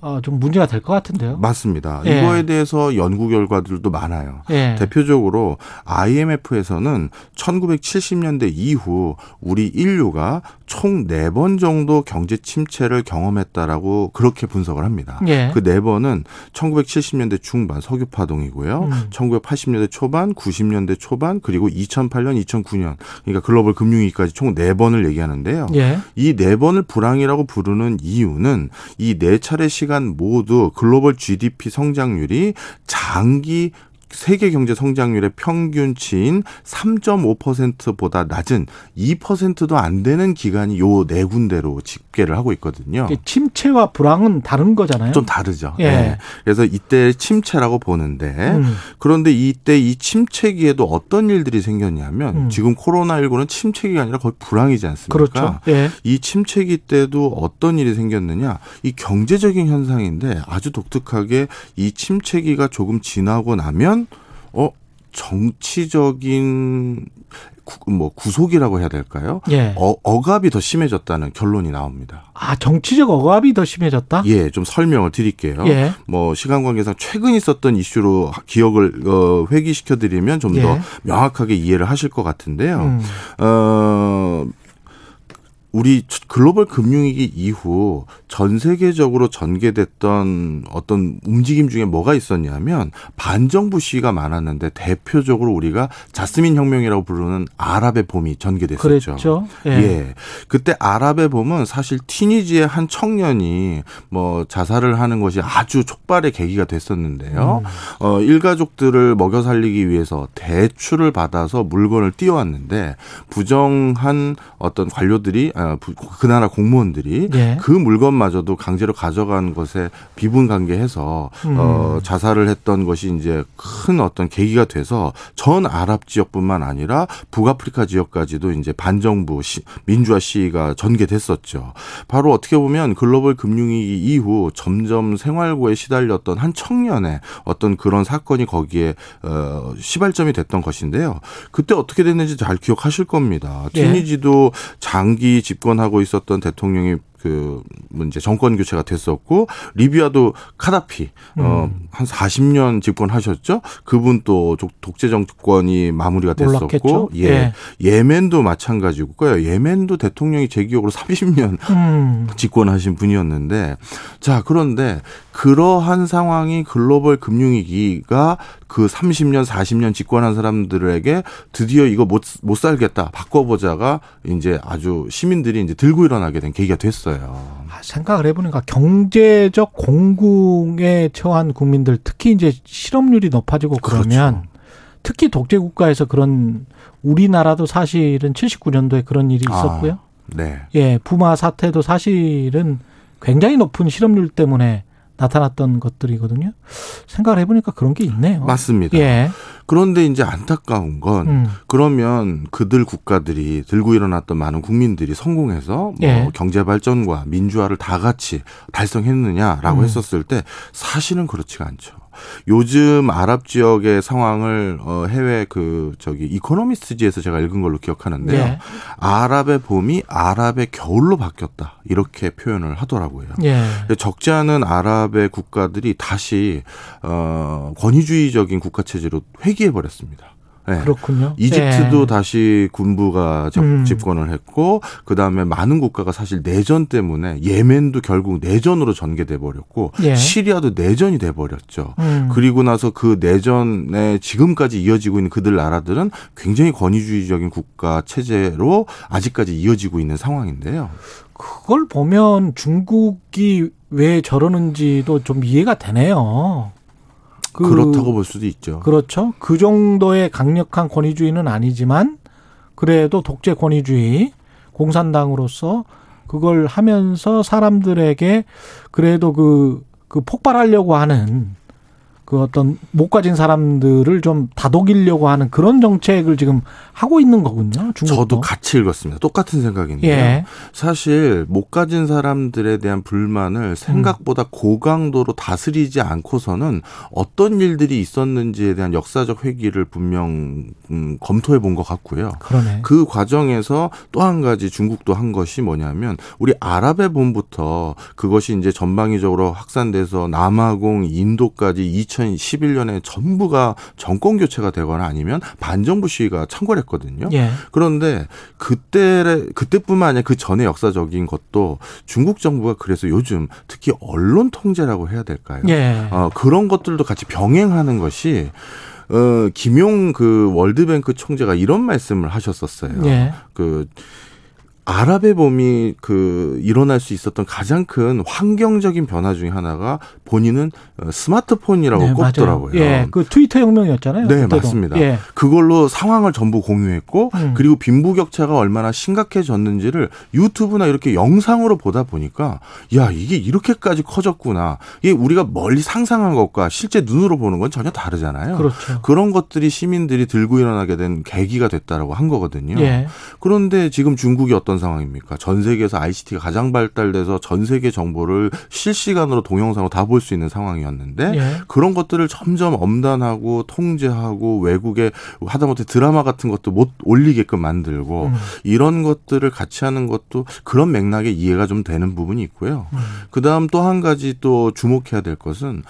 어, 좀 문제가 될 것 같은데요. 맞습니다. 예. 이거에 대해서 연구 결과들도 많아요. 예. 대표적으로 IMF에서는 1970년대 이후 우리 인류가 총 네 번 정도 경제 침체를 경험했다라고 그렇게 분석을 합니다. 예. 그네 번은 1970년대 중반 석유 파동이고요. 음. 1980년대 초반, 90년대 초반, 그리고 2008년, 2009년. 그러니까 글로벌 금융위기까지 총 네 번을 얘기하는데요. 예. 이네 번을 불황이라고 부르는 이유는 이 네 차례 시간 모두 글로벌 GDP 성장률이 장기 세계 경제 성장률의 평균치인 3.5%보다 낮은 2%도 안 되는 기간이 요 네 군데로 집계를 하고 있거든요. 침체와 불황은 다른 거잖아요. 좀 다르죠. 예. 네. 그래서 이때 침체라고 보는데 음. 그런데 이때 이 침체기에도 어떤 일들이 생겼냐면 음. 지금 코로나19는 침체기가 아니라 거의 불황이지 않습니까? 그렇죠. 예. 이 침체기 때도 어떤 일이 생겼느냐? 이 경제적인 현상인데 아주 독특하게 이 침체기가 조금 지나고 나면 어 정치적인 구, 뭐 구속이라고 해야 될까요? 예. 어, 억압이 더 심해졌다는 결론이 나옵니다. 아 정치적 억압이 더 심해졌다. 예, 좀 설명을 드릴게요. 예. 뭐 시간 관계상 최근 있었던 이슈로 기억을 어, 회귀시켜 드리면 좀더 예. 명확하게 이해를 하실 것 같은데요. 음. 어 우리 글로벌 금융위기 이후 전 세계적으로 전개됐던 어떤 움직임 중에 뭐가 있었냐면 반정부 시위가 많았는데 대표적으로 우리가 자스민 혁명이라고 부르는 아랍의 봄이 전개됐었죠. 그랬죠. 예. 예. 그때 아랍의 봄은 사실 티니지의 한 청년이 뭐 자살을 하는 것이 아주 촉발의 계기가 됐었는데요. 음. 어, 일가족들을 먹여 살리기 위해서 대출을 받아서 물건을 띄워왔는데 부정한 어떤 관료들이 아, 부- 그 나라 공무원들이 예. 그 물건 마저도 강제로 가져간 것에 비분관계해서 음. 어, 자살을 했던 것이 이제 큰 어떤 계기가 돼서 전 아랍 지역뿐만 아니라 북아프리카 지역까지도 이제 반정부 시, 민주화 시위가 전개됐었죠. 바로 어떻게 보면 글로벌 금융위기 이후 점점 생활고에 시달렸던 한 청년의 어떤 그런 사건이 거기에 어, 시발점이 됐던 것인데요. 그때 어떻게 됐는지 잘 기억하실 겁니다. 예. 튀니지도 장기 집권하고 있었던 대통령이 그 문제 정권 교체가 됐었고 리비아도 카다피 음. 어한 40년 집권하셨죠. 그분 또 족- 독재 정권이 마무리가 됐었고. 예. 예. 예 멘도 마찬가지고요. 예멘도 대통령이 제 기억으로 30년 음. 집권하신 분이었는데 자 그런데 그러한 상황이 글로벌 금융위기가 그 30년 40년 집권한 사람들에게 드디어 이거 못, 못 살겠다 바꿔보자가 이제 아주 시민들이 이제 들고 일어나게 된 계기가 됐어요. 아, 생각을 해보니까 경제적 공궁에 처한 국민들 특히 이제 실업률이 높아지고 그러면 그렇죠. 특히 독재 국가에서 그런 우리나라도 사실은 79년도에 그런 일이 있었고요. 아, 네. 예, 부마 사태도 사실은 굉장히 높은 실업률 때문에 나타났던 것들이거든요. 생각을 해보니까 그런 게 있네요. 맞습니다. 예. 그런데 이제 안타까운 건 음. 그러면 그들 국가들이 들고 일어났던 많은 국민들이 성공해서 뭐 예. 경제 발전과 민주화를 다 같이 달성했느냐라고 음. 했었을 때 사실은 그렇지가 않죠. 요즘 아랍 지역의 상황을 어 해외 그 저기 이코노미스트지에서 제가 읽은 걸로 기억하는데요. 예. 아랍의 봄이 아랍의 겨울로 바뀌었다. 이렇게 표현을 하더라고요. 예. 적지 않은 아랍의 국가들이 다시 어 권위주의적인 국가 체제로 회귀해 버렸습니다. 네. 그렇군요. 이집트도 예. 다시 군부가 접- 음. 집권을 했고 그 다음에 많은 국가가 사실 내전 때문에 예멘도 결국 내전으로 전개돼 버렸고 예. 시리아도 내전이 돼 버렸죠. 음. 그리고 나서 그 내전에 지금까지 이어지고 있는 그들 나라들은 굉장히 권위주의적인 국가 체제로 아직까지 이어지고 있는 상황인데요. 그걸 보면 중국이 왜 저러는지도 좀 이해가 되네요. 그- 그렇다고 볼 수도 있죠. 그렇죠. 그 정도의 강력한 권위주의는 아니지만 그래도 독재 권위주의 공산당으로서 그걸 하면서 사람들에게 그래도 그, 그 폭발하려고 하는 그 어떤 못 가진 사람들을 좀 다독이려고 하는 그런 정책을 지금 하고 있는 거군요. 중국도. 저도 같이 읽었습니다. 똑같은 생각인데요. 예. 사실 못 가진 사람들에 대한 불만을 생각보다 음. 고강도로 다스리지 않고서는 어떤 일들이 있었는지에 대한 역사적 회기를 분명 음, 검토해 본 것 같고요. 그러네. 그 과정에서 또 한 가지 중국도 한 것이 뭐냐면 우리 아랍의 봄부터 그것이 이제 전방위적으로 확산돼서 남아공, 인도까지 2011년에 전부가 정권 교체가 되거나 아니면 반정부 시위가 창궐했거든요. 예. 그런데 그때 그때뿐만 아니라 그 전에 역사적인 것도 중국 정부가 그래서 요즘 특히 언론 통제라고 해야 될까요? 예. 어, 그런 것들도 같이 병행하는 것이 어, 김용 그 월드뱅크 총재가 이런 말씀을 하셨었어요. 예. 그 아랍의 봄이 그 일어날 수 있었던 가장 큰 환경적인 변화 중에 하나가 본인은 어, 스마트폰이라고 네, 꼽더라고요. 맞아요. 예. 그 트위터 혁명이었잖아요. 네, 그때도. 맞습니다. 예. 그걸로 상황을 전부 공유했고 음. 그리고 빈부격차가 얼마나 심각해졌는지를 유튜브나 이렇게 영상으로 보다 보니까 야 이게 이렇게까지 커졌구나. 이게 우리가 멀리 상상한 것과 실제 눈으로 보는 건 전혀 다르잖아요. 그렇죠. 런 것들이 시민들이 들고 일어나게 된 계기가 됐다라고 한 거거든요. 예. 그런데 지금 중국이 어떤 상황입니까? 전 세계에서 ICT가 가장 발달돼서 전 세계 정보를 실시간으로 동영상으로 다 볼 수 있는 상황이었는데 예. 그런 것들을 점점 엄단하고 통제하고 외국에 하다못해 드라마 같은 것도 못 올리게끔 만들고 음. 이런 것들을 같이 하는 것도 그런 맥락에 이해가 좀 되는 부분이 있고요. 음. 그다음 또 한 가지 또 주목해야 될 것은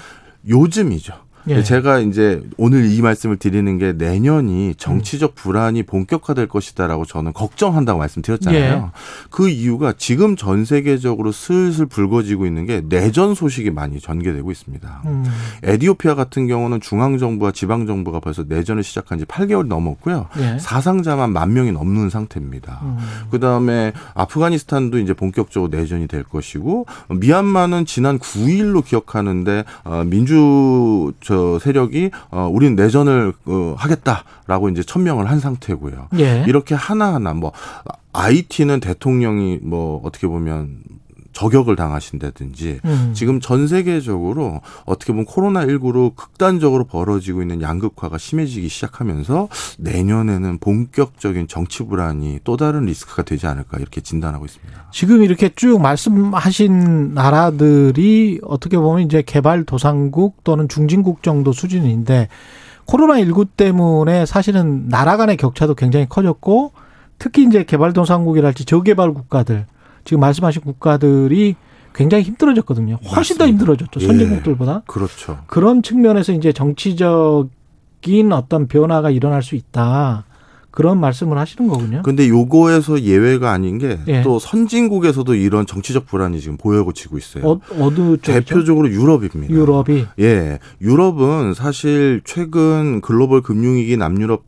요즘이죠. 예. 제가 이제 오늘 이 말씀을 드리는 게 내년이 정치적 불안이 본격화될 것이다라고 저는 걱정한다고 말씀드렸잖아요. 예. 그 이유가 지금 전 세계적으로 슬슬 불거지고 있는 게 내전 소식이 많이 전개되고 있습니다. 음. 에디오피아 같은 경우는 중앙 정부와 지방 정부가 벌써 내전을 시작한 지 8개월 넘었고요. 예. 사상자만 만 명이 넘는 상태입니다. 음. 그다음에 아프가니스탄도 이제 본격적으로 내전이 될 것이고 미얀마는 지난 9일로 기억하는데 어, 민주 저 세력이 어, 우리는 내전을 어, 하겠다라고 이제 천명을 한 상태고요. 예. 이렇게 하나하나 뭐 IT는 대통령이 뭐 어떻게 보면 저격을 당하신다든지 음. 지금 전 세계적으로 어떻게 보면 코로나19로 극단적으로 벌어지고 있는 양극화가 심해지기 시작하면서 내년에는 본격적인 정치 불안이 또 다른 리스크가 되지 않을까 이렇게 진단하고 있습니다. 지금 이렇게 쭉 말씀하신 나라들이 어떻게 보면 이제 개발 도상국 또는 중진국 정도 수준인데 코로나19 때문에 사실은 나라 간의 격차도 굉장히 커졌고 특히 이제 개발도상국이랄지 저개발 국가들 지금 말씀하신 국가들이 굉장히 힘들어졌거든요. 훨씬 더 맞습니다. 힘들어졌죠. 예. 선진국들보다. 그렇죠. 그런 측면에서 이제 정치적인 어떤 변화가 일어날 수 있다. 그런 말씀을 하시는 거군요. 근데 요거에서 예외가 아닌 게또 예. 선진국에서도 이런 정치적 불안이 지금 보여지고 있어요. 어, 어느 쪽이죠? 대표적으로 유럽입니다. 유럽이 예, 유럽은 사실 최근 글로벌 금융위기 남유럽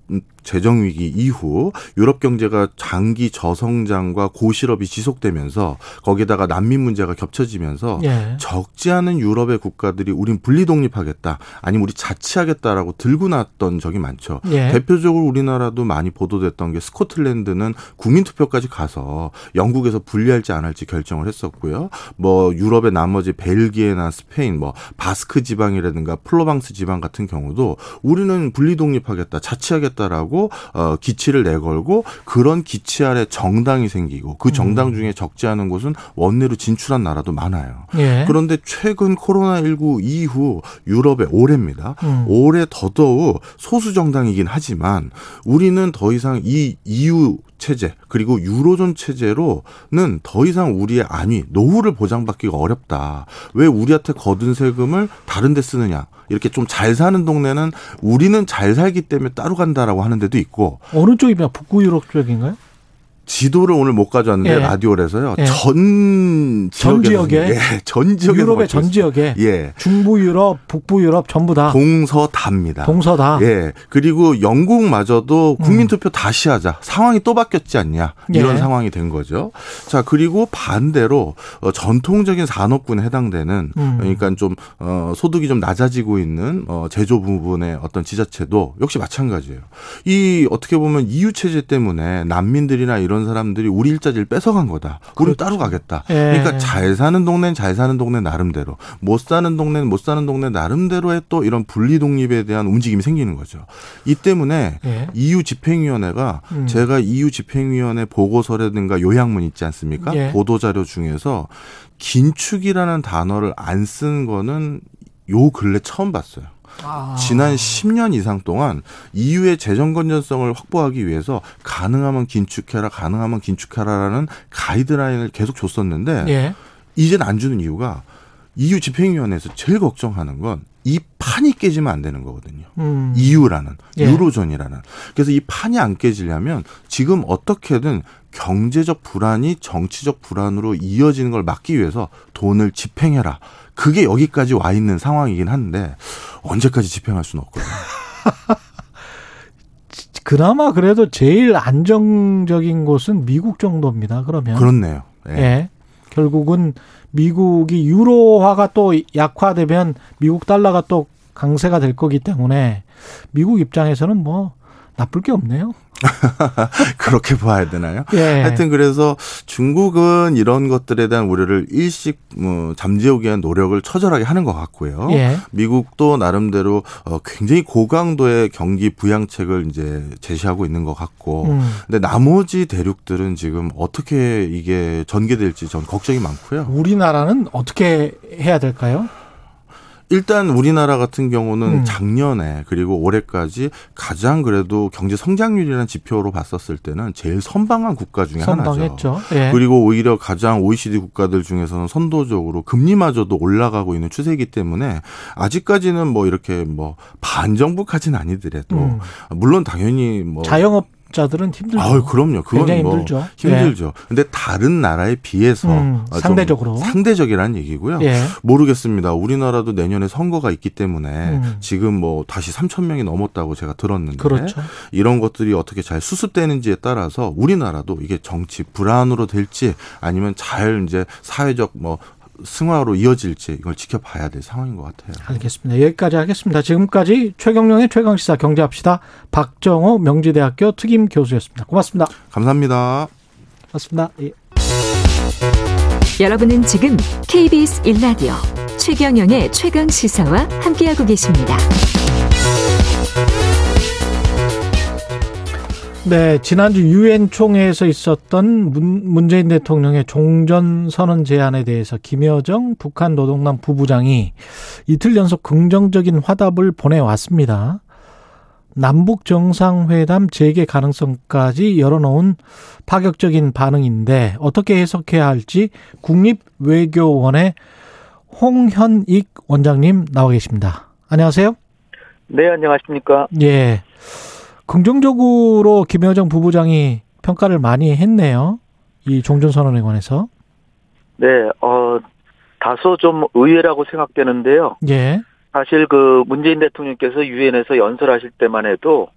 재정 위기 이후 유럽 경제가 장기 저성장과 고실업이 지속되면서 거기다가 난민 문제가 겹쳐지면서 예. 적지 않은 유럽의 국가들이 우린 분리 독립하겠다 아니면 우리 자치하겠다라고 들고 났던 적이 많죠. 예. 대표적으로 우리나라도 많이 보도됐던 게 스코틀랜드는 국민 투표까지 가서 영국에서 분리할지 안 할지 결정을 했었고요. 뭐 유럽의 나머지 벨기에나 스페인, 뭐 바스크 지방이라든가 프로방스 지방 같은 경우도 우리는 분리 독립하겠다, 자치하겠다라고 어, 기치를 내걸고 그런 기치 아래 정당이 생기고 그 정당 중에 적지 않은 곳은 원내로 진출한 나라도 많아요. 예. 그런데 최근 코로나19 이후 유럽의 올해입니다. 음. 올해 더더욱 소수 정당이긴 하지만 우리는 더 이상 이 이유 체제 그리고 유로존 체제로는 더 이상 우리의 안위 노후를 보장받기가 어렵다. 왜 우리한테 거둔 세금을 다른 데 쓰느냐. 이렇게 좀 잘 사는 동네는 우리는 잘 살기 때문에 따로 간다라고 하는 데도 있고 어느 쪽이면 북부 유럽 쪽인가요? 지도를 오늘 못 가져왔는데 예. 라디오에서요. 예. 전 전 지역에? 예, 전 지역에 유럽의 전 지역에 예. 중부 유럽, 북부 유럽 전부 다 동서답니다. 동서다. 예. 그리고 영국마저도 국민투표 다시 하자. 상황이 또 바뀌었지 않냐. 이런 예. 상황이 된 거죠. 자, 그리고 반대로 어, 전통적인 산업군에 해당되는 음. 그러니까 좀 어, 소득이 좀 낮아지고 있는 어, 제조 부분의 어떤 지자체도 역시 마찬가지예요. 이 어떻게 보면 EU 체제 때문에 난민들이나 이런 사람들이 우리 일자리를 뺏어간 거다. 우리 따로 가겠다. 예. 그러니까 잘 사는 동네는 잘 사는 동네 나름대로, 못 사는 동네는 못 사는 동네 나름대로의 또 이런 분리 독립에 대한 움직임이 생기는 거죠. 이 때문에 예. EU 집행위원회가 음. 제가 EU 집행위원회 보고서라든가 요약문 있지 않습니까? 예. 보도 자료 중에서 긴축이라는 단어를 안 쓴 거는 요 근래 처음 봤어요. 아. 지난 10년 이상 동안 EU의 재정 건전성을 확보하기 위해서 가능하면 긴축해라, 가능하면 긴축해라라는 가이드라인을 계속 줬었는데 예. 이제는 안 주는 이유가 EU 집행위원회에서 제일 걱정하는 건 이 판이 깨지면 안 되는 거거든요. 음. EU라는 예. 유로존이라는 그래서 이 판이 안 깨지려면 지금 어떻게든 경제적 불안이 정치적 불안으로 이어지는 걸 막기 위해서 돈을 집행해라. 그게 여기까지 와 있는 상황이긴 한데 언제까지 집행할 수는 없거든요. <laughs> 그나마 그래도 제일 안정적인 곳은 미국 정도입니다. 그러면 그렇네요. 예. 예. 결국은 미국이 유로화가 또 약화되면 미국 달러가 또 강세가 될 거기 때문에 미국 입장에서는 뭐 나쁠 게 없네요. <laughs> 그렇게 봐야 되나요? 예. 하여튼 그래서 중국은 이런 것들에 대한 우려를 일식 뭐 잠재우기 위한 노력을 처절하게 하는 것 같고요. 예. 미국도 나름대로 어, 굉장히 고강도의 경기 부양책을 이제 제시하고 있는 것 같고, 음. 근데 나머지 대륙들은 지금 어떻게 이게 전개될지 전 걱정이 많고요. 우리나라는 어떻게 해야 될까요? 일단 우리나라 같은 경우는 음. 작년에 그리고 올해까지 가장 그래도 경제 성장률이라는 지표로 봤었을 때는 제일 선방한 국가 중에 하나죠. 선방했죠. 예. 그리고 오히려 가장 OECD 국가들 중에서는 선도적으로 금리마저도 올라가고 있는 추세이기 때문에 아직까지는 뭐 이렇게 뭐 반정부까지는 아니더라도 음. 물론 당연히 뭐 자영업 자들은 힘들죠. 아유, 그럼요. 그건 굉장히 뭐 힘들죠. 힘들죠. 근데 다른 나라에 비해서 음, 어, 좀 상대적으로. 상대적이라는 얘기고요. 예. 모르겠습니다. 우리나라도 내년에 선거가 있기 때문에 음. 지금 뭐 다시 3천 명이 넘었다고 제가 들었는데 그렇죠. 이런 것들이 어떻게 잘 수습되는지에 따라서 우리나라도 이게 정치 불안으로 될지 아니면 잘 이제 사회적 뭐 승화로 이어질지 이걸 지켜봐야 될 상황인 것 같아요. 알겠습니다. 여기까지 하겠습니다. 지금까지 최경령의 최강시사 경제합시다. 박정호 명지대학교 특임 교수였습니다. 고맙습니다. 감사합니다. 고맙습니다. 예. 여러분은 지금 KBS 1라디오 최경영의 최강 시사와 함께하고 계십니다. 네, 지난주 유엔 총회에서 있었던 문, 문재인 대통령의 종전 선언 제안에 대해서 김여정 북한 노동당 부부장이 이틀 연속 긍정적인 화답을 보내왔습니다. 남북 정상회담 재개 가능성까지 열어놓은 파격적인 반응인데 어떻게 해석해야 할지 국립외교원의 홍현익 원장님 나와 계십니다. 안녕하세요. 네, 안녕하십니까. 예. 긍정적으로 김여정 부부장이 평가를 많이 했네요. 이 종전 선언에 관해서. 네, 어, 다소 좀 의외라고 생각되는데요. 예. 사실 그 문재인 대통령께서 유엔에서 연설하실 때만 해도,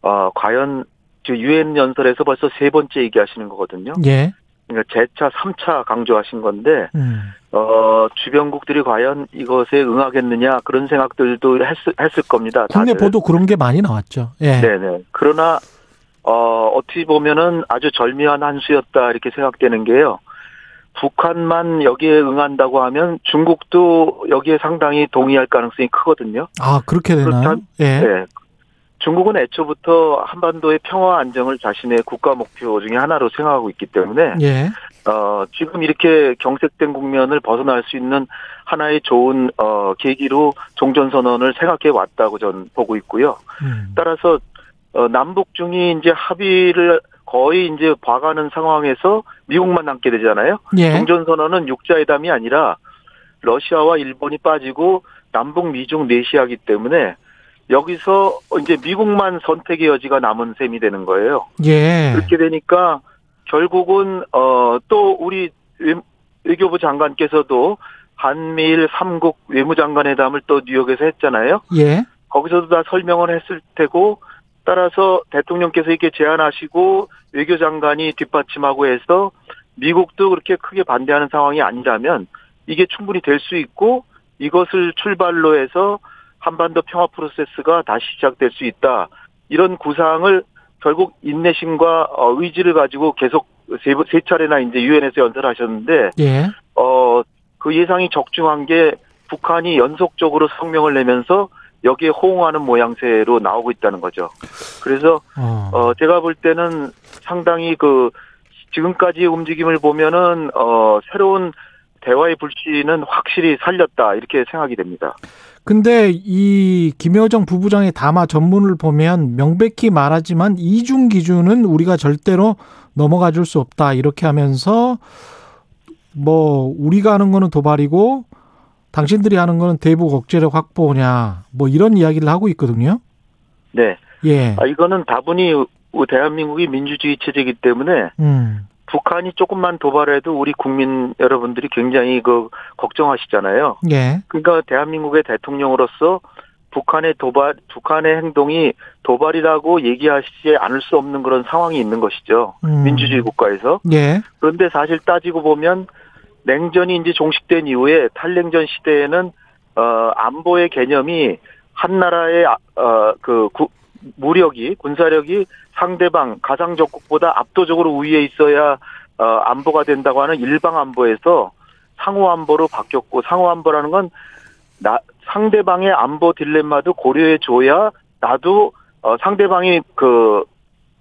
어, 과연 유엔 연설에서 벌써 세 번째 얘기하시는 거거든요. 예. 그러니까 재차, 3차 강조하신 건데, 음. 어, 주변국들이 과연 이것에 응하겠느냐 그런 생각들도 했을, 했을 겁니다. 국내 다들. 보도 그런 게 많이 나왔죠. 예. 네네. 그러나 어 어떻게 보면은 아주 절묘한 한 수였다 이렇게 생각되는 게요. 북한만 여기에 응한다고 하면 중국도 여기에 상당히 동의할 가능성이 크거든요. 아, 그렇게 되나요? 그렇다- 예. 네. 중국은 애초부터 한반도의 평화 안정을 자신의 국가 목표 중에 하나로 생각하고 있기 때문에 예. 어, 지금 이렇게 경색된 국면을 벗어날 수 있는 하나의 좋은 어, 계기로 종전 선언을 생각해 왔다고 저는 보고 있고요. 음. 따라서 어, 남북 중이 이제 합의를 거의 이제 봐가는 상황에서 미국만 남게 되잖아요. 예. 종전 선언은 육자회담이 아니라 러시아와 일본이 빠지고 남북 미중 내시하기 때문에 여기서 이제 미국만 선택의 여지가 남은 셈이 되는 거예요. 예. 그렇게 되니까 결국은 어 또 우리 외- 외교부 장관께서도 한미일 삼국 외무장관회담을 또 뉴욕에서 했잖아요. 예. 거기서도 다 설명을 했을 테고 따라서 대통령께서 이렇게 제안하시고 외교장관이 뒷받침하고 해서 미국도 그렇게 크게 반대하는 상황이 아니라면 이게 충분히 될 수 있고 이것을 출발로 해서 한반도 평화 프로세스가 다시 시작될 수 있다. 이런 구상을 결국 인내심과 어, 의지를 가지고 계속 세, 번- 세 차례나 이제 유엔에서 연설하셨는데 예. 어, 그 예상이 적중한 게 북한이 연속적으로 성명을 내면서 여기에 호응하는 모양새로 나오고 있다는 거죠. 그래서 어. 어, 제가 볼 때는 상당히 그 지금까지 움직임을 보면은 어, 새로운 대화의 불씨는 확실히 살렸다 이렇게 생각이 됩니다. 근데 이 김여정 부부장의 담화 전문을 보면 명백히 말하지만 이중 기준은 우리가 절대로 넘어가 줄 수 없다. 이렇게 하면서 뭐 우리가 하는 거는 도발이고 당신들이 하는 거는 대북 억제력 확보냐. 뭐 이런 이야기를 하고 있거든요. 네. 예. 아, 이거는 다분히 대한민국이 민주주의 체제이기 때문에 음. 북한이 조금만 도발해도 우리 국민 여러분들이 굉장히 그 걱정하시잖아요. 예. 그러니까 대한민국의 대통령으로서 북한의 도발, 북한의 행동이 도발이라고 얘기하시지 않을 수 없는 그런 상황이 있는 것이죠. 음. 민주주의 국가에서. 예. 그런데 사실 따지고 보면 냉전이 이제 종식된 이후에 탈냉전 시대에는 어 안보의 개념이 한 나라의 아- 어, 그 구- 무력이 군사력이 상대방 가상 적국보다 압도적으로 우위에 있어야 어, 안보가 된다고 하는 일방 안보에서 상호 안보로 바뀌었고 상호 안보라는 건 나, 상대방의 안보 딜레마도 고려해 줘야 나도 어, 상대방이 그,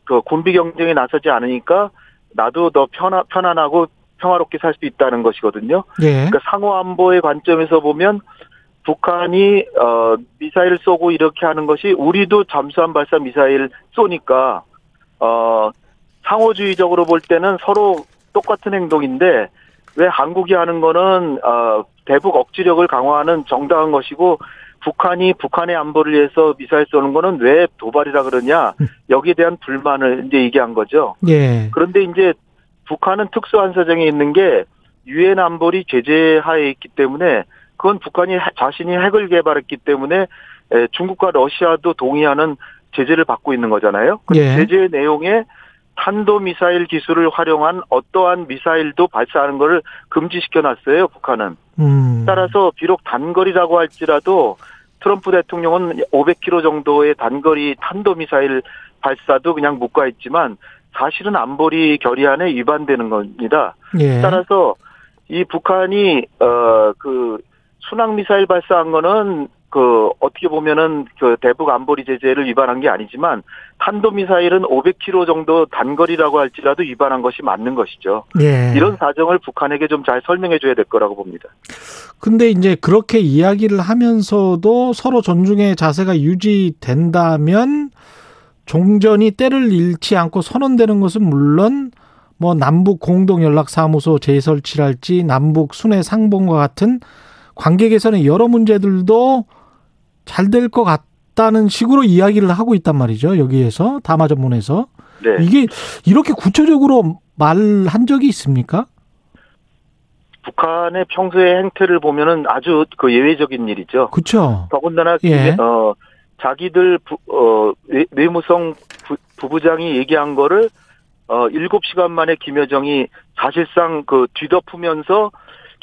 그 군비 경쟁에 나서지 않으니까 나도 더 편하, 편안하고 평화롭게 살 수 있다는 것이거든요. 예. 그러니까 상호 안보의 관점에서 보면 북한이 어 미사일 쏘고 이렇게 하는 것이 우리도 잠수함 발사 미사일 쏘니까 어 상호주의적으로 볼 때는 서로 똑같은 행동인데 왜 한국이 하는 거는 어 대북 억지력을 강화하는 정당한 것이고 북한이 북한의 안보를 위해서 미사일 쏘는 거는 왜 도발이라 그러냐 여기에 대한 불만을 이제 얘기한 거죠. 예. 그런데 이제 북한은 특수한 사정에 있는 게 유엔 안보리 제재하에 있기 때문에 그건 북한이 하- 자신이 핵을 개발했기 때문에 에, 중국과 러시아도 동의하는 제재를 받고 있는 거잖아요. 그 예. 제재 내용에 탄도 미사일 기술을 활용한 어떠한 미사일도 발사하는 것을 금지시켜 놨어요, 북한은. 음. 따라서 비록 단거리라고 할지라도 트럼프 대통령은 500km 정도의 단거리 탄도 미사일 발사도 그냥 묵과했지만 사실은 안보리 결의안에 위반되는 겁니다. 예. 따라서 이 북한이 어그 순항 미사일 발사한 거는 그 어떻게 보면은 그 대북 안보리 제재를 위반한 게 아니지만 탄도 미사일은 500km 정도 단거리라고 할지라도 위반한 것이 맞는 것이죠. 예. 이런 사정을 북한에게 좀 잘 설명해 줘야 될 거라고 봅니다. 근데 이제 그렇게 이야기를 하면서도 서로 존중의 자세가 유지된다면 종전이 때를 잃지 않고 선언되는 것은 물론 뭐 남북 공동 연락 사무소 재설치랄지 남북 순회 상봉과 같은 관계 개선의 여러 문제들도 잘 될 것 같다는 식으로 이야기를 하고 있단 말이죠. 여기에서 담화 전문에서 네. 이게 이렇게 구체적으로 말한 적이 있습니까? 북한의 평소의 행태를 보면은 아주 그 예외적인 일이죠. 그렇죠. 더군다나 예. 김- 어 자기들 부, 어 외- 외무성 부, 부부장이 얘기한 거를 어 7시간 만에 김여정이 사실상 그 뒤덮으면서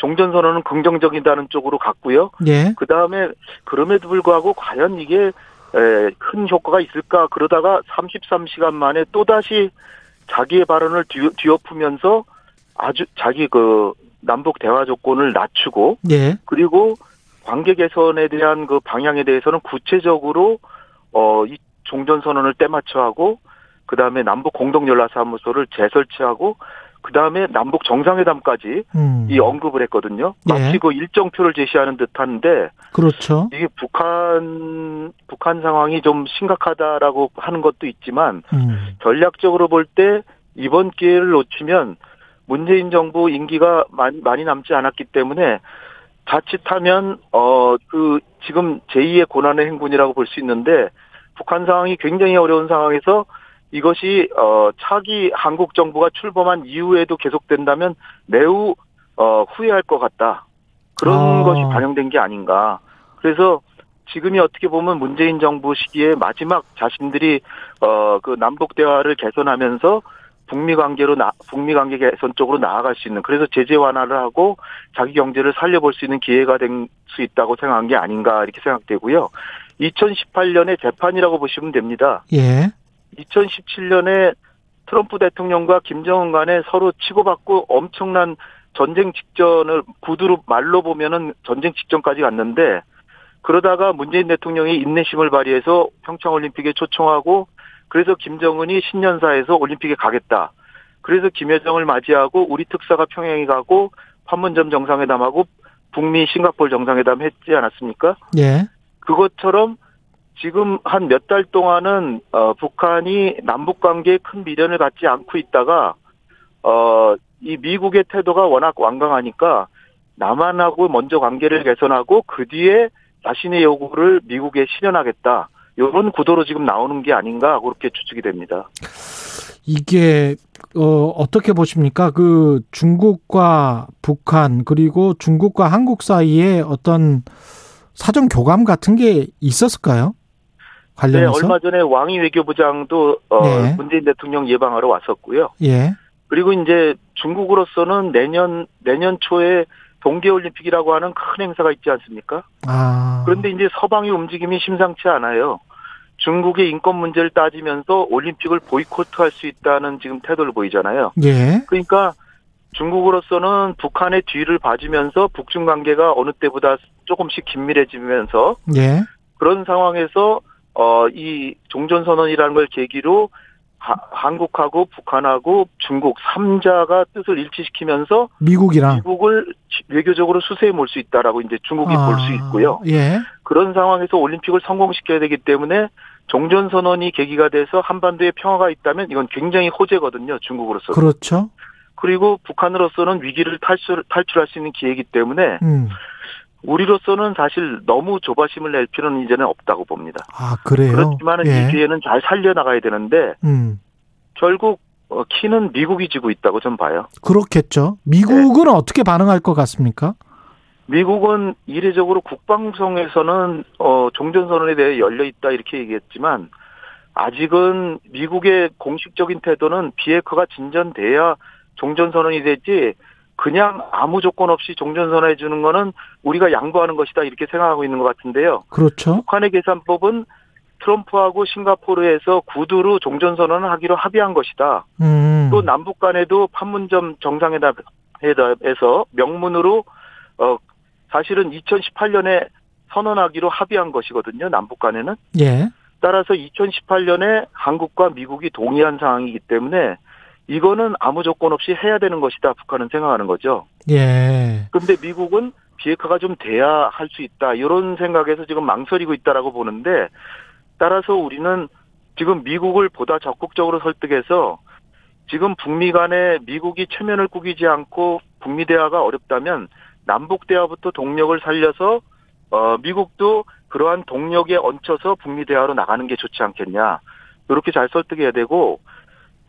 종전 선언은 긍정적이다는 쪽으로 갔고요. 예. 그 다음에 그럼에도 불구하고 과연 이게 에, 큰 효과가 있을까 그러다가 33시간 만에 또 다시 자기의 발언을 뒤, 뒤엎으면서 아주 자기 그 남북 대화 조건을 낮추고 예. 그리고 관계 개선에 대한 그 방향에 대해서는 구체적으로 어이 종전 선언을 때맞춰 하고 그다음에 남북 공동 연락 사무소를 재설치하고 그 다음에 남북 정상회담까지 음. 이 언급을 했거든요. 마치 예. 그 일정표를 제시하는 듯한데 그렇죠. 이게 북한 북한 상황이 좀 심각하다라고 하는 것도 있지만 음. 전략적으로 볼 때 이번 기회를 놓치면 문재인 정부 임기가 많이, 많이 남지 않았기 때문에 자칫하면 어 그 지금 제2의 고난의 행군이라고 볼 수 있는데 북한 상황이 굉장히 어려운 상황에서 이것이 어 차기 한국 정부가 출범한 이후에도 계속된다면 매우 어 후회할 것 같다. 그런 아. 것이 반영된 게 아닌가. 그래서 지금이 어떻게 보면 문재인 정부 시기에 마지막 자신들이 어 그 남북 대화를 개선하면서 북미 관계로 나 북미 관계 개선 쪽으로 나아갈 수 있는 그래서 제재 완화를 하고 자기 경제를 살려볼 수 있는 기회가 된 수 있다고 생각한 게 아닌가 이렇게 생각되고요. 2018년의 재판이라고 보시면 됩니다. 예. 2017년에 트럼프 대통령과 김정은 간에 서로 치고받고 엄청난 전쟁 직전을 구두로 말로 보면은 전쟁 직전까지 갔는데 그러다가 문재인 대통령이 인내심을 발휘해서 평창 올림픽에 초청하고 그래서 김정은이 신년사에서 올림픽에 가겠다. 그래서 김여정을 맞이하고 우리 특사가 평양에 가고 판문점 정상회담하고 북미 싱가포르 정상회담 했지 않았습니까? 예. 그것처럼 지금 한 몇 달 동안은 어, 북한이 남북 관계에 큰 미련을 갖지 않고 있다가 어, 이 미국의 태도가 워낙 완강하니까 남한하고 먼저 관계를 개선하고 그 뒤에 자신의 요구를 미국에 실현하겠다. 이런 구도로 지금 나오는 게 아닌가 그렇게 추측이 됩니다. 이게 어 어떻게 보십니까? 그 중국과 북한 그리고 중국과 한국 사이에 어떤 사전 교감 같은 게 있었을까요? 네, 관련해서? 얼마 전에 왕이 외교부장도 어, 네. 문재인 대통령 예방하러 왔었고요. 예. 그리고 이제 중국으로서는 내년 내년 초에 동계올림픽이라고 하는 큰 행사가 있지 않습니까? 아. 그런데 이제 서방의 움직임이 심상치 않아요. 중국의 인권 문제를 따지면서 올림픽을 보이콧할 수 있다는 지금 태도를 보이잖아요. 예. 그러니까 중국으로서는 북한의 뒤를 봐주면서 북중 관계가 어느 때보다 조금씩 긴밀해지면서 예. 그런 상황에서 어 이 종전 선언이라는 걸 계기로 하- 한국하고 북한하고 중국 3자가 뜻을 일치시키면서 미국이랑 미국을 지- 외교적으로 수세에 몰 수 있다라고 이제 중국이 아, 볼수 있고요. 예. 그런 상황에서 올림픽을 성공시켜야 되기 때문에 종전 선언이 계기가 돼서 한반도에 평화가 있다면 이건 굉장히 호재거든요. 중국으로서. 그렇죠. 그리고 북한으로서는 위기를 탈출 탈출할 수 있는 기회이기 때문에 음. 우리로서는 사실 너무 조바심을 낼 필요는 이제는 없다고 봅니다. 아, 그래요. 그렇지만은 예. 이 기회는 잘 살려 나가야 되는데 음. 결국 어, 키는 미국이 지고 있다고 좀 봐요. 그렇겠죠. 미국은 네. 어떻게 반응할 것 같습니까? 미국은 이례적으로 국방성에서는 어, 종전선언에 대해 열려 있다 이렇게 얘기했지만 아직은 미국의 공식적인 태도는 비핵화가 진전돼야 종전선언이 되지 그냥 아무 조건 없이 종전선언해 주는 거는 우리가 양보하는 것이다 이렇게 생각하고 있는 것 같은데요. 그렇죠. 북한의 계산법은 트럼프하고 싱가포르에서 구두로 종전선언을 하기로 합의한 것이다. 음. 또 남북 간에도 판문점 정상회담에서 명문으로 어 사실은 2018년에 선언하기로 합의한 것이거든요. 남북 간에는. 예. 따라서 2018년에 한국과 미국이 동의한 상황이기 때문에 이거는 아무 조건 없이 해야 되는 것이다. 북한은 생각하는 거죠. 예. 근데 미국은 비핵화가 좀 돼야 할 수 있다. 이런 생각에서 지금 망설이고 있다라고 보는데 따라서 우리는 지금 미국을 보다 적극적으로 설득해서 지금 북미 간에 미국이 체면을 꾸기지 않고 북미 대화가 어렵다면 남북 대화부터 동력을 살려서 어 미국도 그러한 동력에 얹혀서 북미 대화로 나가는 게 좋지 않겠냐. 이렇게 잘 설득해야 되고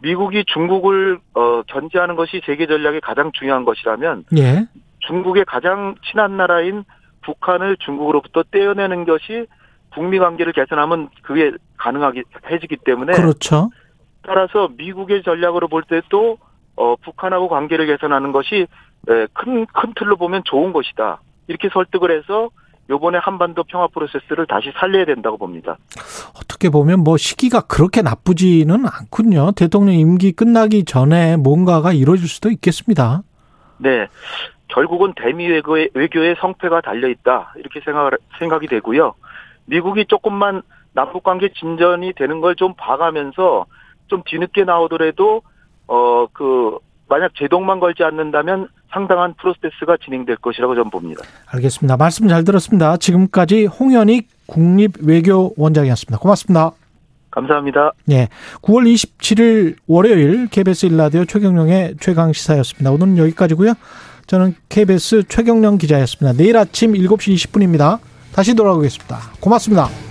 미국이 중국을 어 견제하는 것이 세계 전략의 가장 중요한 것이라면 예. 중국의 가장 친한 나라인 북한을 중국으로부터 떼어내는 것이 북미 관계를 개선하면 그게 가능하게 해지기 때문에 그렇죠. 따라서 미국의 전략으로 볼 때도 어, 북한하고 관계를 개선하는 것이 큰, 큰 틀로 보면 좋은 것이다. 이렇게 설득을 해서 요번에 한반도 평화 프로세스를 다시 살려야 된다고 봅니다. 어떻게 보면 뭐 시기가 그렇게 나쁘지는 않군요. 대통령 임기 끝나기 전에 뭔가가 이루어질 수도 있겠습니다. 네. 결국은 대미 외교의, 외교의 성패가 달려있다. 이렇게 생각, 생각이 되고요. 미국이 조금만 남북 관계 진전이 되는 걸 좀 봐가면서 좀 뒤늦게 나오더라도, 어, 그, 만약 제동만 걸지 않는다면 상당한 프로세스가 진행될 것이라고 저는 봅니다. 알겠습니다. 말씀 잘 들었습니다. 지금까지 홍현익 국립외교원장이었습니다. 고맙습니다. 감사합니다. 예. 9월 27일 월요일 KBS 일라디오 최경령의 최강 시사였습니다. 오늘은 여기까지고요. 저는 KBS 최경령 기자였습니다. 내일 아침 7시 20분입니다. 다시 돌아오겠습니다. 고맙습니다.